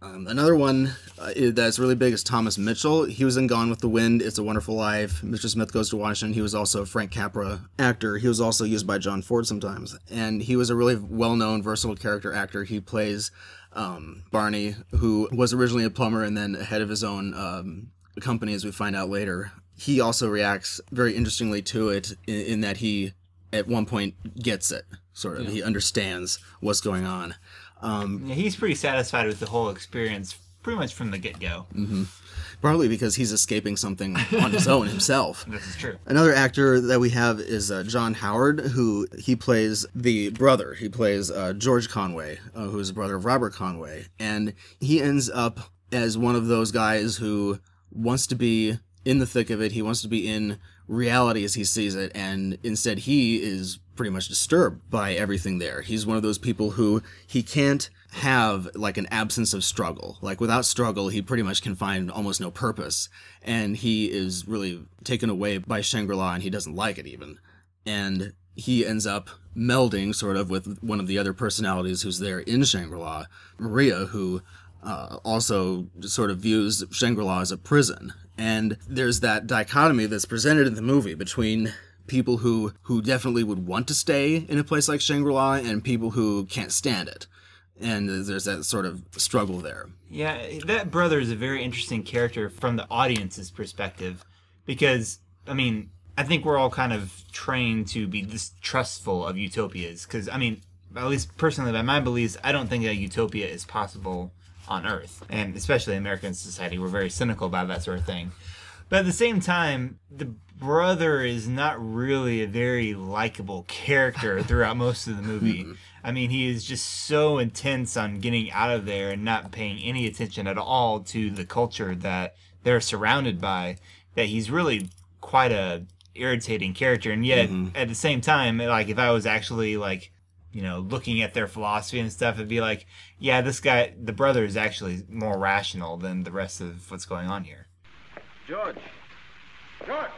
Um, another one uh, that's really big is Thomas Mitchell. He was in Gone with the Wind, It's a Wonderful Life, Mr. Smith Goes to Washington. He was also a Frank Capra actor. He was also used by John Ford sometimes. And he was a really well known, versatile character actor. He plays um, Barney, who was originally a plumber and then head of his own um, company, as we find out later. He also reacts very interestingly to it in, in that he, at one point, gets it. Sort of, he understands what's going on. Um, Yeah, he's pretty satisfied with the whole experience, pretty much from the get go. partly because he's escaping something on his own himself. This is true. Another actor that we have is uh, John Howard, who he plays the brother. He plays uh, George Conway, uh, who is the brother of Robert Conway, and he ends up as one of those guys who wants to be in the thick of it. He wants to be in reality as he sees it, and instead he is pretty much disturbed by everything there. He's one of those people who he can't have like an absence of struggle. Like without struggle, he pretty much can find almost no purpose. And he is really taken away by Shangri-La and he doesn't like it even. And he ends up melding sort of with one of the other personalities who's there in Shangri-La, Maria, who uh, also sort of views Shangri-La as a prison. And there's that dichotomy that's presented in the movie between people who who definitely would want to stay in a place like Shangri-La and people who can't stand it. And there's that sort of struggle there. Yeah, that brother is a very interesting character from the audience's perspective because I mean I think we're all kind of trained to be distrustful of utopias because I mean at least personally by my beliefs I don't think a utopia is possible on Earth and especially in American society we're very cynical about that sort of thing. But at the same time, the brother is not really a very likable character throughout most of the movie. Mm-hmm. I mean, he is just so intense on getting out of there and not paying any attention at all to the culture that they're surrounded by that he's really quite a irritating character. And yet, mm-hmm. at the same time, like if I was actually like you know, looking at their philosophy and stuff, it'd be like, yeah, this guy, the brother is actually more rational than the rest of what's going on here. George. George.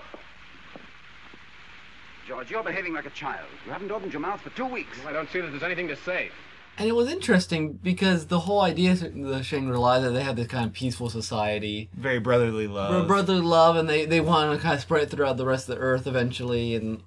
George, you're behaving like a child. You haven't opened your mouth for two weeks. I don't see that there's anything to say. And it was interesting because the whole idea of the Shangri-La that they have this kind of peaceful society, Very brotherly love. brotherly love, and they, they want to kind of spread it throughout the rest of the earth eventually, and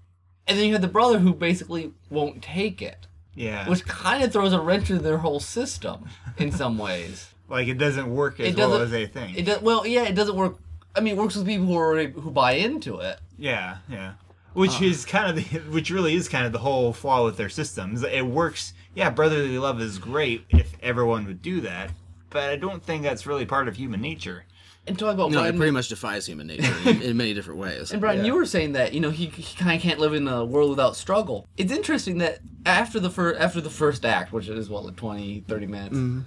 and then you have the brother who basically won't take it, yeah. which kind of throws a wrench into their whole system in some ways. like it doesn't work as It well doesn't- as they think. It does well, yeah, it doesn't work. I mean, it works with people who are who buy into it. Yeah, yeah. Which uh. is kind of the, which really is kind of the whole flaw with their systems. It works. Yeah, brotherly love is great if everyone would do that, but I don't think that's really part of human nature. And talking about No, it pretty much defies human nature in, in many different ways. And Brian, Yeah. you were saying that you know he, he kind of can't live in a world without struggle. It's interesting that after the first after the first act, which is what like 20, 30 minutes, mm-hmm.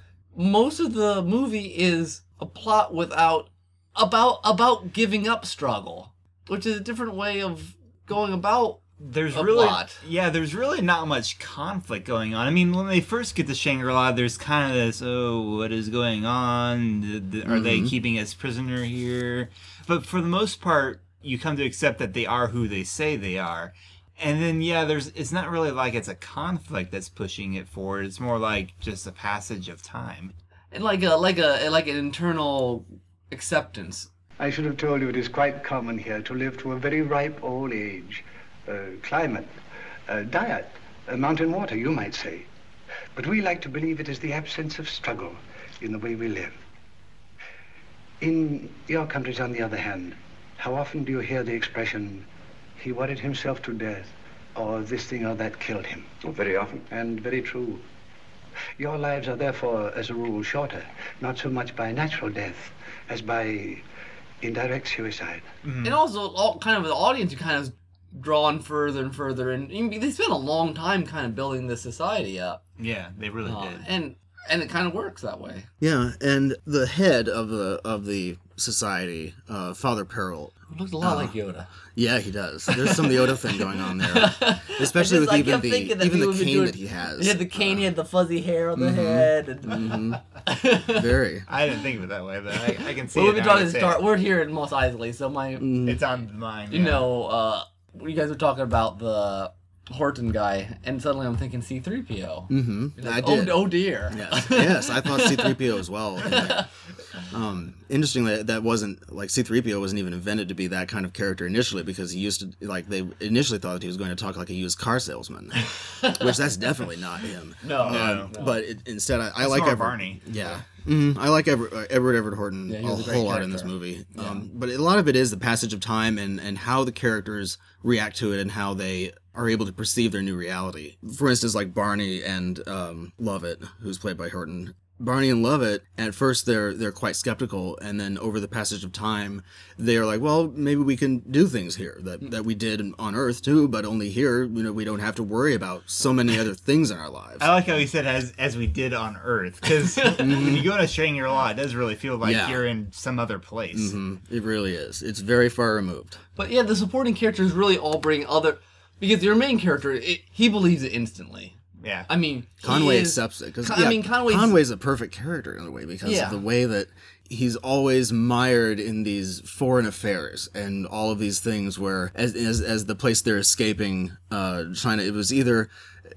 most of the movie is a plot without about about giving up struggle, which is a different way of going about. There's A really plot. yeah, there's really not much conflict going on. I mean, when they first get to Shangri-La, there's kind of this, oh, what is going on? Th- th- Are they mm-hmm. keeping us prisoner here? But for the most part, you come to accept that they are who they say they are. And then yeah, there's it's not really like it's a conflict that's pushing it forward. It's more like just a passage of time. And like a like a like an internal acceptance. I should have told you it is quite common here to live to a very ripe old age. Uh, climate, uh, diet, uh, mountain water, you might say. But we like to believe it is the absence of struggle in the way we live. In your countries, on the other hand, how often do you hear the expression, he worried himself to death, or this thing or that killed him? Oh, very often. And very true. Your lives are therefore, as a rule, shorter, not so much by natural death as by indirect suicide. And also, all kind of the audience, you kind of drawn further and further, and they spent a long time kind of building this society up, Yeah, they really Uh, did. and and it kind of works that way. Yeah, and the head of the of the society, uh, Father Peril. Looks a lot like Yoda. Yeah, he does. There's some Yoda thing going on there, especially with I even the that even the cane doing- that he has. Yeah, the cane, Uh, he had the fuzzy hair on the head. And... mhm, very. I didn't think of it that way, but I, I can see well, it. we've been now I talking say Star. We're here in Mos Eisley, so my, Mm, It's on the mind. you yeah. know, uh, you guys were talking about the Horton guy, and suddenly I'm thinking C-3PO. Mm-hmm. I did. Oh, oh dear. Yes, yes, I thought C-3PO as well. Um, interestingly, that wasn't like C-3PO wasn't even invented to be that kind of character initially because he used to like they initially thought he was going to talk like a used car salesman, which that's definitely not him. No, No. no. But it, instead, I, I like more Everett, Barney. Yeah, Mhm. I like Everett, uh, Edward Everett Horton Yeah, a a whole lot in this character. movie. Um, but a lot of it is the passage of time and and how the characters react to it and how they are able to perceive their new reality. For instance, like Barney and um, Lovett, who's played by Horton. Barney and Lovett, at first they're they're quite skeptical, and then over the passage of time, they are like, well, maybe we can do things here that, that we did on Earth too, but only here, you know, we don't have to worry about so many other things in our lives. I like how he said as as we did on Earth because when you go to Shangri-La, it does really feel like Yeah. you're in some other place. Mhm. It really is. It's very far removed. But yeah, the supporting characters really all bring other because your main character, it, he believes it instantly. Yeah, I mean, Conway is- accepts it because Con- I mean, Conway's- Conway's a perfect character in a way because Yeah. of the way that he's always mired in these foreign affairs and all of these things where as as, as the place they're escaping uh China it was either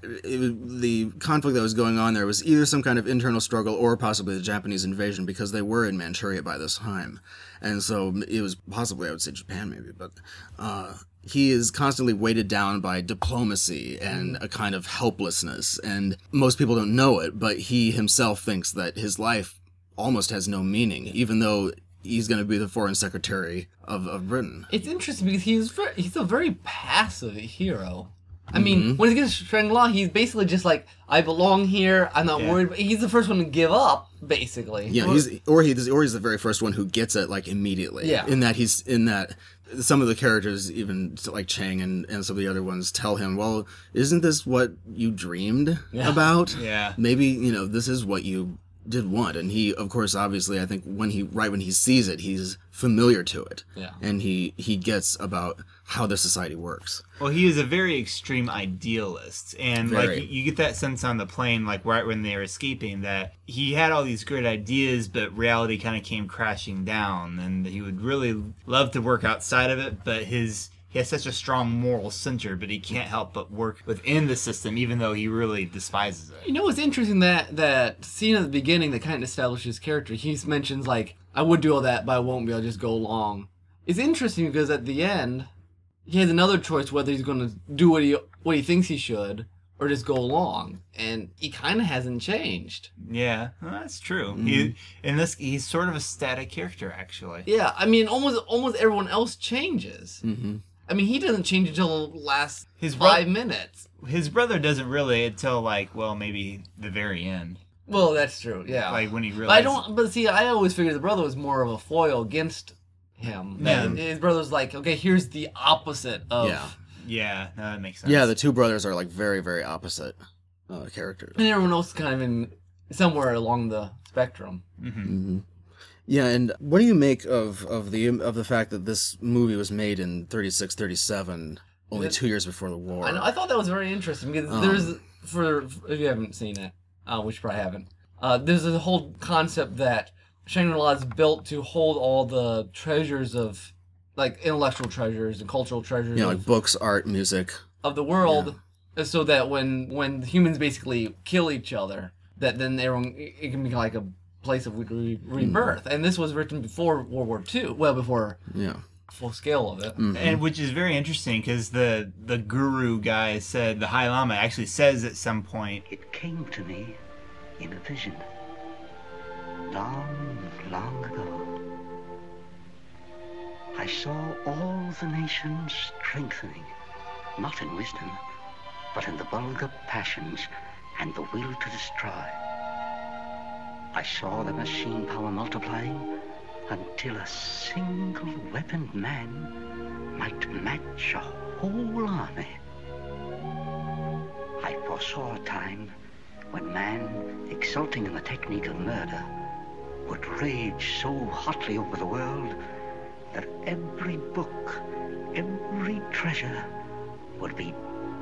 it the conflict that was going on there was either some kind of internal struggle or possibly the Japanese invasion because they were in Manchuria by this time. And so it was possibly, I would say Japan maybe, but uh, he is constantly weighted down by diplomacy and a kind of helplessness. And most people don't know it, but he himself thinks that his life almost has no meaning, even though he's going to be the foreign secretary of, of Britain. It's interesting because he's very, he's a very passive hero. I mean, mm-hmm. when he gets Shangri-La, he's basically just like, I belong here. I'm not Yeah. worried. He's the first one to give up, basically. Yeah, he's or he's or he's the very first one who gets it like immediately. Yeah. In that he's in that some of the characters, even like Chang and, and some of the other ones, tell him, "Well, isn't this what you dreamed Yeah. about? Yeah. Maybe you know this is what you did want." And he, of course, obviously, I think when he right when he sees it, he's familiar to it. Yeah. And he he gets about how the society works. Well, he is a very extreme idealist, and Very. like you get that sense on the plane, like right when they were escaping, that he had all these great ideas, but reality kind of came crashing down, and he would really love to work outside of it, but his he has such a strong moral center, but he can't help but work within the system, even though he really despises it. You know, it's interesting that that scene at the beginning that kind of establishes his character. He mentions like, "I would do all that, but I won't be. I'll just go along." It's interesting because at the end, he has another choice whether he's going to do what he what he thinks he should or just go along, and he kind of hasn't changed. Yeah, well, that's true. He in this he's sort of a static character, actually. Yeah, I mean, almost almost everyone else changes. Mm-hmm. I mean, he doesn't change until the last His bro- five minutes. His brother doesn't really until like well maybe the very end, Well, that's true. Yeah, like when he But I don't. But see, I always figured the brother was more of a foil against him. Yeah. His brother's like, okay, here's the opposite of. Yeah. Yeah, no, that makes sense. Yeah, the two brothers are like very very opposite uh, characters. And everyone else is kind of in somewhere along the spectrum. hmm Yeah, and what do you make of of the of the fact that this movie was made in 36, 37, only two years before the war? I, know, I thought that was very interesting because Um. there's for if you haven't seen it, uh, which you probably haven't. Uh, there's a whole concept that Shangri-La is built to hold all the treasures of, like intellectual treasures and cultural treasures know, of, like books, art, music. of the world, so that when when humans basically kill each other, that then everyone it can be like a place of re- hmm. rebirth. And this was written before World War II, well before Yeah. full scale of it. Mm-hmm. and which is very interesting because the the guru guy said the High Lama actually says at some point It came to me in a vision. Long, long ago. I saw all the nations strengthening, not in wisdom, but in the vulgar passions and the will to destroy. I saw the machine power multiplying until a single weaponed man might match a whole army. I foresaw a time when man, exulting in the technique of murder, would rage so hotly over the world that every book, every treasure would be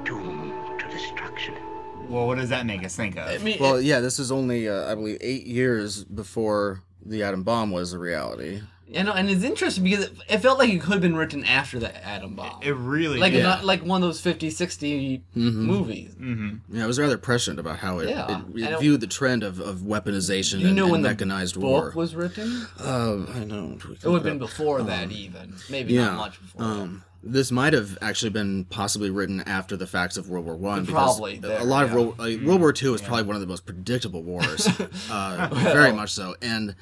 doomed to destruction. Well what does that make us think of I mean, Well, yeah, this is only uh, I believe eight years before the atom bomb was a reality. you know, and it's interesting because it, it felt like it could have been written after the atom bomb. it really like did. not like one of those 50, 60 movies. Yeah, I was rather prescient about how it, Yeah, it, it it- viewed the trend of, of weaponization You and, know and when the mechanized book war. was written? Uh, I know. It would have been before that, even maybe yeah. not much before. Um, this might have actually been possibly written after the facts of World War One. Probably there, a lot of. World, like, World War Two is probably one of the most predictable wars, uh, very much so. And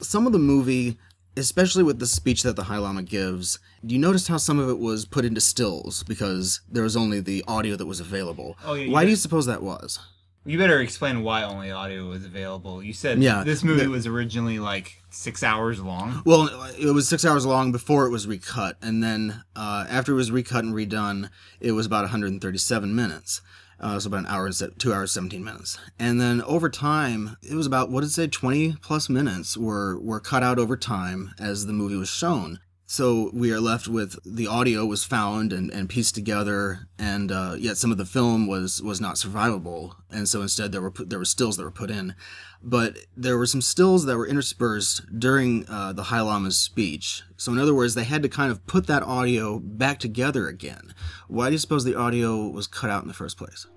some of the movie, especially with the speech that the High Lama gives, you noticed how some of it was put into stills because there was only the audio that was available. Oh, yeah, you Why do you suppose that was? you better explain why only audio was available you said Yeah, this movie the- was originally like six hours long Well, it was six hours long before it was recut, and then uh, after it was recut and redone, it was about 137 minutes. Uh, so about an hour two hours, 17 minutes. And then over time, it was about what did it say, 20 plus minutes were were cut out over time as the movie was shown. So we are left with the audio was found and, and pieced together, and uh, yet some of the film was was not survivable, and so instead there were put, there were stills that were put in, but there were some stills that were interspersed during uh, the High Lama's speech. So in other words, they had to kind of put that audio back together again. Why do you suppose the audio was cut out in the first place?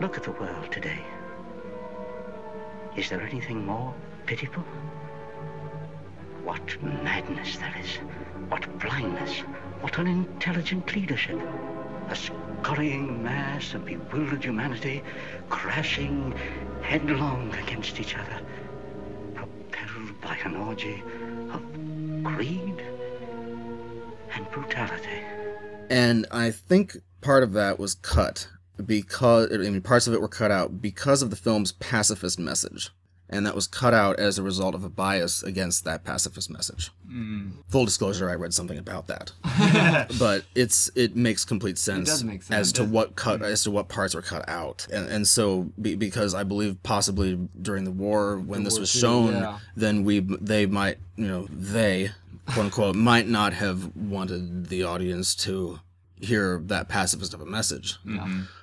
Look at the world today. Is there anything more pitiful? What madness there is. What blindness. What unintelligent leadership. A scurrying mass of bewildered humanity crashing headlong against each other. Propelled by an orgy of greed and brutality. And I think part of that was cut because I mean parts of it were cut out because of the film's pacifist message. And that was cut out as a result of a bias against that pacifist message. Mm. Full disclosure, I read something about that, but it's it makes complete sense, does make sense. as to what cut mm. as to what parts were cut out, and and so be, because I believe possibly during the war when this war was too, shown, yeah. then we they might you know they quote unquote might not have wanted the audience to hear that pacifist of a message.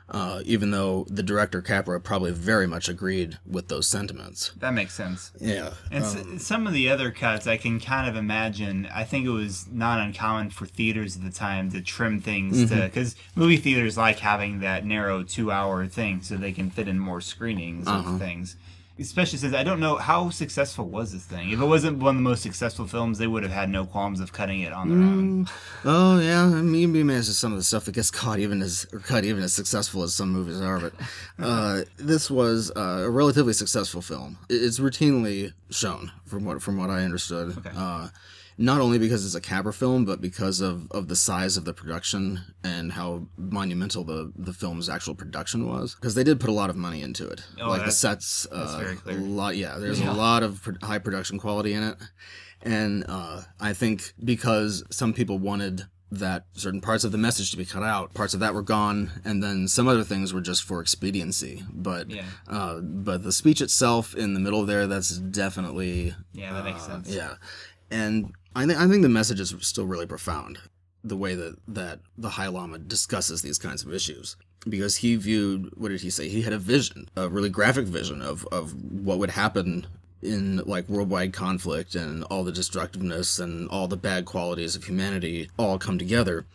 Uh, even though the director Capra probably very much agreed with those sentiments. That makes sense. Yeah. And s um, some of the other cuts, I can kind of imagine. I think it was not uncommon for theaters at the time to trim things to because movie theaters like having that narrow two-hour thing so they can fit in more screenings of things. Especially since I don't know how successful was this thing. If it wasn't one of the most successful films, they would have had no qualms of cutting it on their own. Oh yeah, I mean, you'd be some of the stuff that gets caught even as or cut even as successful as some movies are. But uh, this was uh, a relatively successful film. It's routinely shown from what from what I understood. Uh, not only because it's a Capra film, but because of, of the size of the production and how monumental the, the film's actual production was. Because they did put a lot of money into it. Oh, like the sets, uh, a lot. Yeah, there's Yeah. a lot of pro- high production quality in it, and uh, I think because some people wanted that certain parts of the message to be cut out, parts of that were gone, and then some other things were just for expediency. But Yeah. uh, but the speech itself in the middle there, that's definitely Yeah, that makes uh, sense. Yeah, and I think I think the message is still really profound. The way that that the High Lama discusses these kinds of issues, because he viewed what did he say? He had a vision, a really graphic vision of of what would happen in like worldwide conflict and all the destructiveness and all the bad qualities of humanity all come together.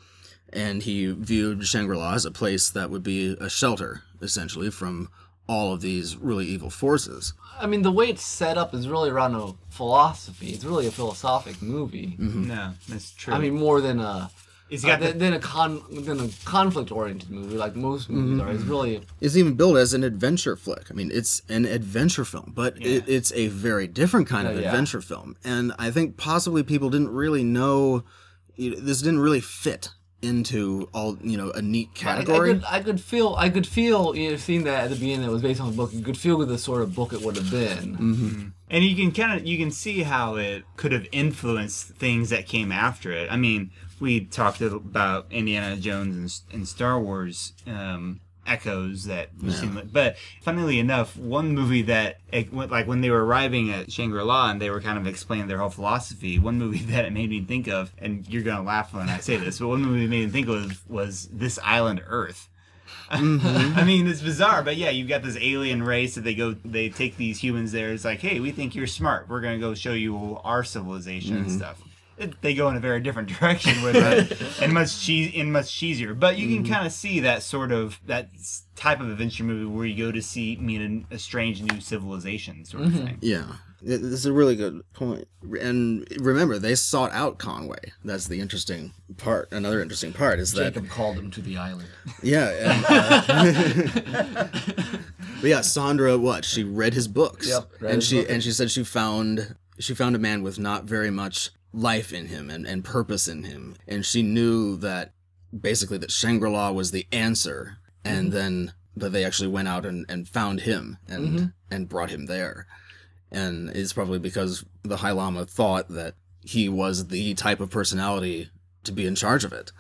And he viewed Shangri-La as a place that would be a shelter, essentially, from all of these really evil forces. I mean, the way it's set up is really around a philosophy. It's really a philosophic movie. No, that's true. I mean, more than a It's uh, got than, the- than a con than a conflict oriented movie like most movies are. It's really It's even billed as an adventure flick. I mean, it's an adventure film, but it, it's a very different kind of Yeah, yeah. adventure film. And I think possibly people didn't really know you know, this didn't really fit into all you know a neat I, I category. could I could feel I could feel you know seeing that at the beginning that was based on the book. You could feel the sort of book it would have been. And you can kind of you can see how it could have influenced things that came after it. I mean, we talked about Indiana Jones and, and Star Wars um, echoes that we've seen, but funnily enough, one movie that it went, like when they were arriving at Shangri La and they were kind of explaining their whole philosophy. One movie that it made me think of, and you're gonna laugh when I say this, but one movie it made me think of was this island Earth. Mm-hmm. I mean, it's bizarre, but yeah, you've got this alien race that they go, they take these humans there. It's like, hey, we think you're smart. We're gonna go show you our civilization and mm-hmm. stuff. It, they go in a very different direction with it, and much cheese, and much cheesier. But you can kind of see that sort of that type of adventure movie where you go to see meet a, a strange new civilization sort of thing. yeah, this is a really good point. And remember, they sought out Conway. That's the interesting part. Another interesting part is that Jacob called him to the island. Yeah. And, uh, but yeah, Sondra, what she read his books, Yep, read and his she book. and she said she found she found a man with not very much life in him and, and purpose in him, and she knew that basically that Shangri La was the answer, and Mm-hmm. then that they actually went out and, and found him and and brought him there, and it's probably because the High Lama thought that he was the type of personality to be in charge of it,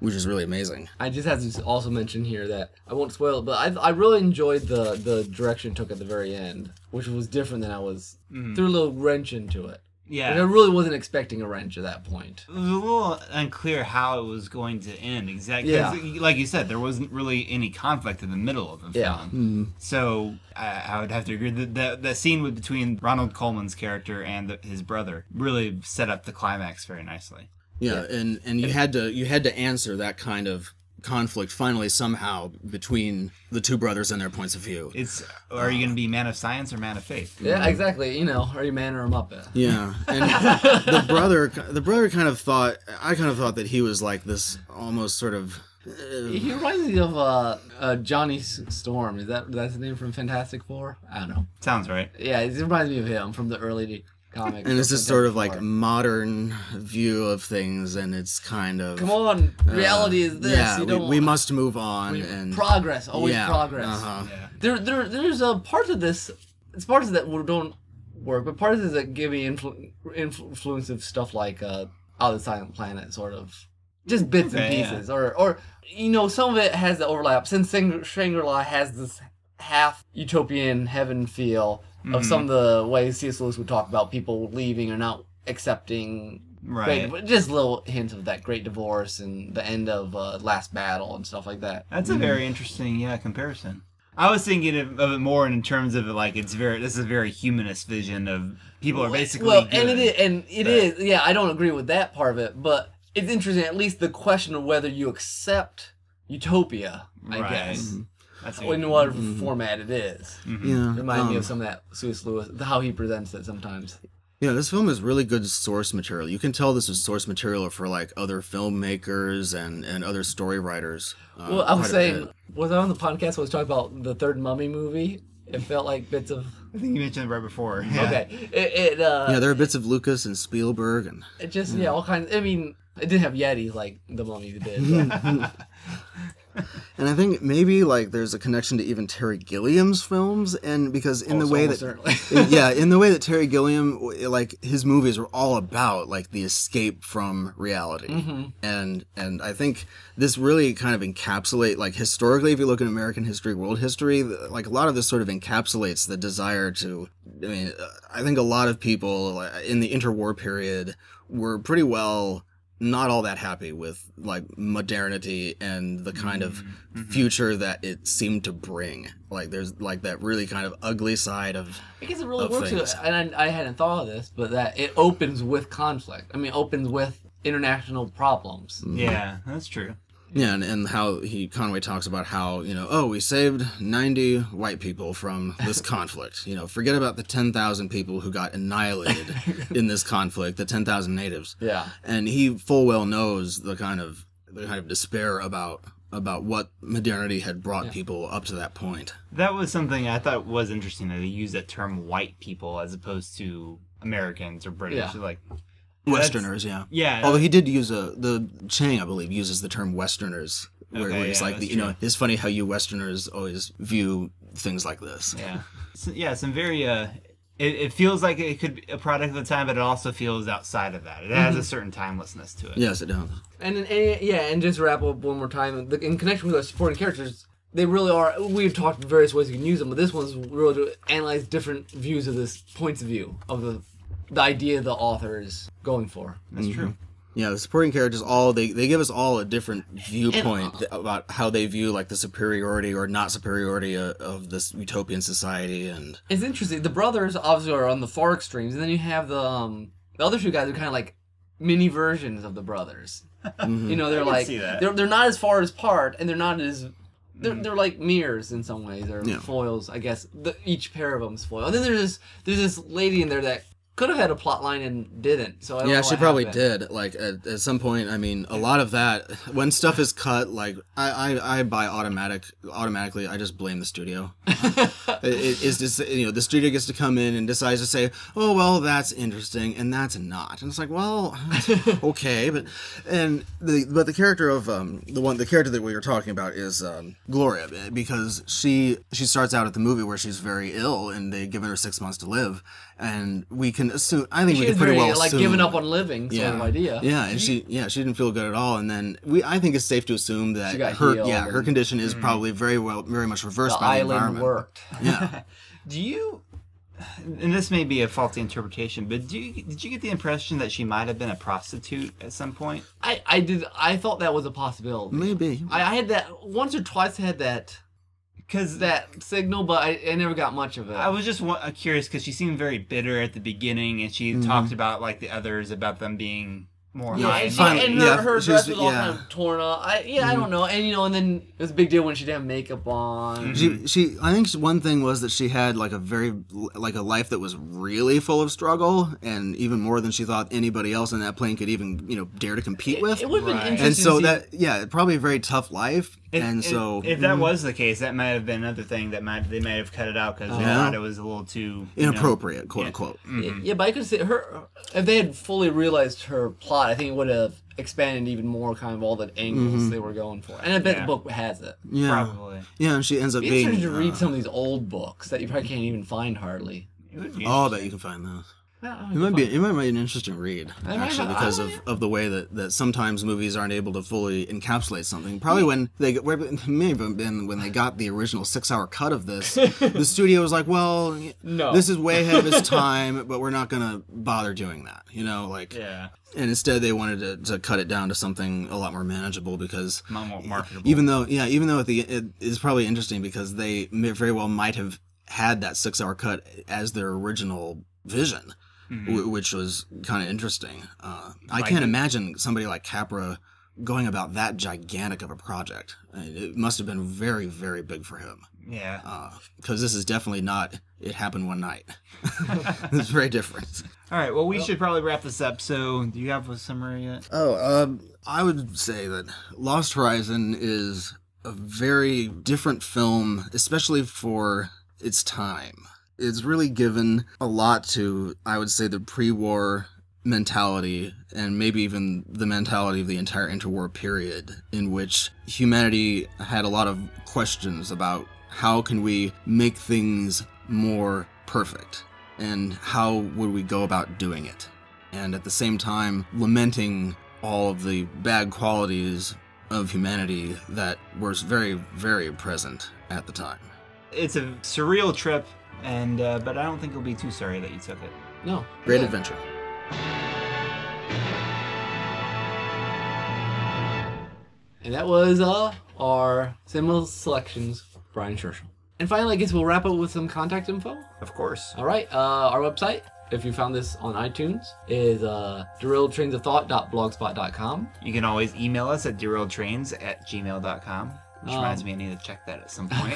which is really amazing. I just have to also mention here that I won't spoil it, but I, I really enjoyed the the direction it took at the very end, which was different than I was. Threw a little wrench into it. Yeah. Like, I really wasn't expecting a wrench at that point. It was a little unclear how it was going to end exactly. 'cause, Like you said, there wasn't really any conflict in the middle of the Yeah. film. Mm-hmm. So I, I would have to agree that the, the scene with, between Ronald Colman's character and the, his brother really set up the climax very nicely. Yeah, and and you had to you had to answer that kind of conflict finally somehow between the two brothers and their points of view. It's are you going to be man of science or man of faith? Yeah, exactly. You know, are you man or a muppet? Yeah, and the brother the brother kind of thought I kind of thought that he was like this almost sort of He reminds me of uh, uh, Johnny Storm. Is that that's the name from Fantastic Four? I don't know. Sounds right. Yeah, it reminds me of him from the early kind comic. and it's stuff just like sort of like before. modern view of things, and it's kind of come on, uh, reality is this. Yeah, you we, don't we must move on we- and progress, always yeah, progress. Uh-huh. There, there, there's a part of this. It's parts that don't work, but parts of this that give me influ- influence of stuff like uh, Out of the Silent Planet, sort of, just bits and Okay, yeah. pieces, or, or you know, some of it has the overlap. Since Shang- Shangri-La has this half utopian heaven feel of mm-hmm. some of the ways C.S. Lewis would talk about people leaving or not accepting. Right. Great, just little hints of that great divorce and the end of uh, Last Battle and stuff like that. That's a mm-hmm. very interesting, yeah, comparison. I was thinking of, of it more in terms of like it's very this is a very humanist vision of people are basically well, good. and it is, and it but- is. Yeah, I don't agree with that part of it, but it's interesting. At least the question of whether you accept utopia, I Right. guess, mm-hmm. That's in whatever format it is. Yeah, Remind me um, of some of that C.S. Lewis, how he presents it sometimes. Yeah, this film is really good source material. You can tell this is source material for like other filmmakers and and other story writers. uh, Well, I was saying, was I on the podcast? I was talking about the third Mummy movie. It felt like bits of I think you mentioned it right before. Yeah. okay. It, it uh, yeah, there are bits of Lucas and Spielberg and it just yeah, all kinds. I mean, it didn't have Yetis like the Mummy did. but- and I think maybe like there's a connection to even Terry Gilliam's films, and because in the Almost- way that certainly. yeah, in the way that Terry Gilliam like his movies were all about like the escape from reality, Mm-hmm. and and I think this really kind of encapsulate like historically, if you look at American history, world history, like a lot of this sort of encapsulates the desire to. I mean, uh, I think a lot of people uh, in the interwar period were pretty well not all that happy with like modernity and the kind of mm-hmm. Mm-hmm. future that it seemed to bring. Like there's like that really kind of ugly side of I guess it really works, things. and I, I hadn't thought of this, but that it opens with conflict. I mean, opens with international problems. Yeah, that's true. Yeah, and, and how he Conway talks about how you know oh we saved ninety white people from this conflict. You know forget about the ten thousand people who got annihilated in this conflict, the ten thousand natives. Yeah, and he full well knows the kind of the kind of despair about about what modernity had brought people up to that point. That was something I thought was interesting that they used that term white people as opposed to Americans or British. Yeah. Like Westerners, yeah. yeah. Although he did use a the Chang, I believe, uses the term Westerners, where, Okay, where he's yeah, like, the, you know, it's funny how you Westerners always view things like this. Yeah. So, yeah, some very uh it, it feels like it could be a product of the time, but it also feels outside of that. It has Mm-hmm. a certain timelessness to it. Yes, it does. and, and yeah, and just to wrap up one more time, the, in connection with our supporting characters, they really are. We've talked various ways you can use them, but this one's really to analyze different views of this points of view of the the idea the author is going for. That's true. Yeah, the supporting characters all they, they give us all a different viewpoint uh, th- about how they view like the superiority or not superiority of, of this utopian society and It's interesting. The brothers obviously are on the far extremes, and then you have the um, the other two guys are kind of like mini versions of the brothers. You know, they're I like see that. they're they're not as far as apart, and they're not as they're, they're like mirrors in some ways, or Yeah. foils, I guess. The, each pair of them's foil. And then there's this there's this lady in there that could have had a plot line and didn't. So I don't yeah she probably happened. did like at, at some point i mean a lot of that when stuff is cut like i i, I buy automatic automatically i just blame the studio it, it- it's just you know the studio gets to come in and decides to say oh well that's interesting and that's not and it's like well okay but and the but the character of um the one the character that we were talking about is um gloria because she she starts out at the movie where she's very ill and they've given her six months to live and we can assume i think we She can was pretty very well like assume, giving up on living sort of idea. yeah, and she yeah she didn't feel good at all, and then we I think it's safe to assume that She got her healed yeah her condition is mm-hmm. probably very well very much reversed The by the island environment. worked. Yeah, Do you and this may be a faulty interpretation, but do you, did you get the impression that she might have been a prostitute at some point? I I did I thought that was a possibility. maybe. I, I had that once or twice. I had that Because that signal, but I, I never got much of it. I was just wa- uh, curious because she seemed very bitter at the beginning, and she Mm-hmm. talked about like the others about them being more Yeah, high and, and she, and her, yeah, her dress was- was all yeah. kind of torn up. I, yeah, I don't know. And you know, and then it was a big deal when she didn't have makeup on. She, she, I think one thing was that she had like a very, like a life that was really full of struggle, and even more than she thought anybody else in that plane could even, you know, dare to compete with. It would have been interesting. and so to see- that, yeah, probably a very tough life. If, and so, if, that was the case, that might have been another thing that might they might have cut it out because they Yeah. thought it was a little too you know- inappropriate, quote Yeah. unquote. Mm-hmm. Yeah, yeah, but I could say her if they had fully realized her plot, I think it would have expanded even more kind of all the angles mm-hmm. they were going for. And I bet Yeah. the book has it. Yeah, Probably. yeah, and she ends up It'd be being. interesting to read uh, some of these old books that you probably can't even find hardly. It would Oh, I bet interesting. you can find those. It might be it might be an interesting read I actually because of, of the way that, that sometimes movies aren't able to fully encapsulate something. Probably when they may have been when they got the original six hour cut of this, the studio was like, "Well, No. this is way ahead of its time, but we're not gonna bother doing that." You know, like, Yeah. and instead they wanted to, to cut it down to something a lot more manageable because More marketable. even though yeah even though at the it is probably interesting because they very well might have had that six hour cut as their original vision w- which was kind of interesting uh, i can't imagine somebody like capra going about that gigantic of a project it must have been very very big for him yeah. because this is definitely not it happened one night it's very different All right. Well, we should probably wrap this up. So, do you have a summary yet? Oh, um, I would say that Lost Horizon is a very different film, especially for its time. It's really given a lot to, I would say, the pre war mentality and maybe even the mentality of the entire interwar period in which humanity had a lot of questions about how can we make things more perfect and how would we go about doing it. And at the same time lamenting all of the bad qualities of humanity that were very very present at the time. It's a surreal trip, and uh, but I don't think you'll be too sorry that you took it. no. great Yeah. adventure And that was uh our cinema selections, Brian Scherschel. And finally, I guess we'll wrap up with some contact info. Of course. All right, uh, our website, if you found this on iTunes, is uh, derailedtrainsofthought.blogspot.com. You can always email us at derailedtrains at gmail.com. Which Um, reminds me, I need to check that at some point.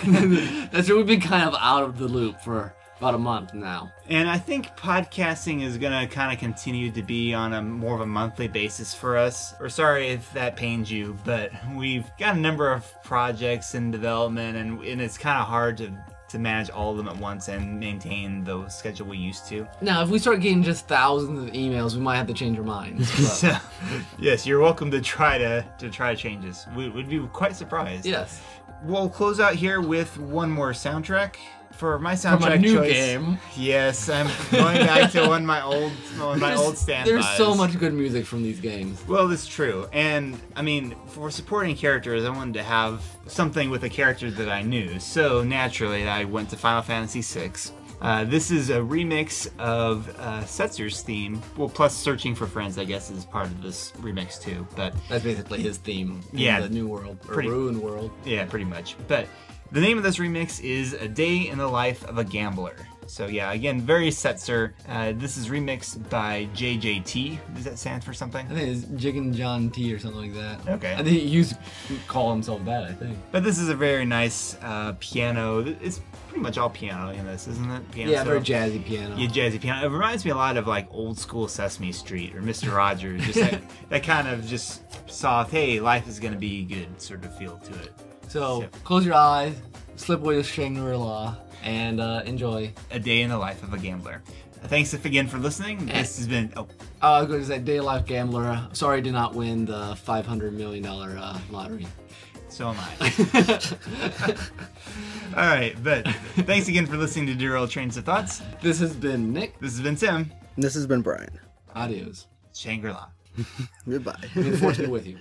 That's true. We've been kind of out of the loop for about a month now. and I think podcasting is going to kind of continue to be on a more of a monthly basis for us. Or sorry if that pains you, but we've got a number of projects in development, and, and it's kind of hard to, to manage all of them at once and maintain the schedule we used to. Now, if we start getting just thousands of emails, we might have to change our minds. So, yes, you're welcome to try to to try changes. We would be quite surprised. yes. We'll close out here with one more soundtrack. For my From soundtrack a new choice, game. Yes, I'm going back to one of my old one of my There's- old standbys. There's so much good music from these games. Well, it's true. And I mean, for supporting characters, I wanted to have something with a character that I knew. So naturally, I went to Final Fantasy VI. Uh, this is a remix of uh, Setzer's theme. Well, plus Searching for Friends, I guess, is part of this remix too. But That's basically his theme. in Yeah. the New World or Pretty- Ruined World. yeah, pretty much. But the name of this remix is A Day in the Life of a Gambler. So yeah, again, very Setzer. Uh, this is remixed by JJT. Does that stand for something? I think it's Jiggin John T or something like that. Okay. I think he used to call himself that. I think. But this is a very nice uh, piano. It's pretty much all piano in this, isn't it? Piano Yeah, very jazzy piano. Yeah, jazzy piano. It reminds me a lot of like old school Sesame Street or Mister Rogers. Just that, that kind of just soft. Hey, life is gonna be good sort of feel to it. So Yeah. close your eyes, slip away to Shangri-La, and uh, enjoy. A day in the life of a gambler. Thanks again for listening. This has been. Oh, Uh, I was going to say, Day Life Gambler. Sorry, I did not win the five hundred million dollar uh, lottery. so am I. All right, but thanks again for listening to Derailed Trains of Thoughts. this has been Nick. This has been Tim. this has been brian Adios. Shangri La. goodbye Good fortune be with you.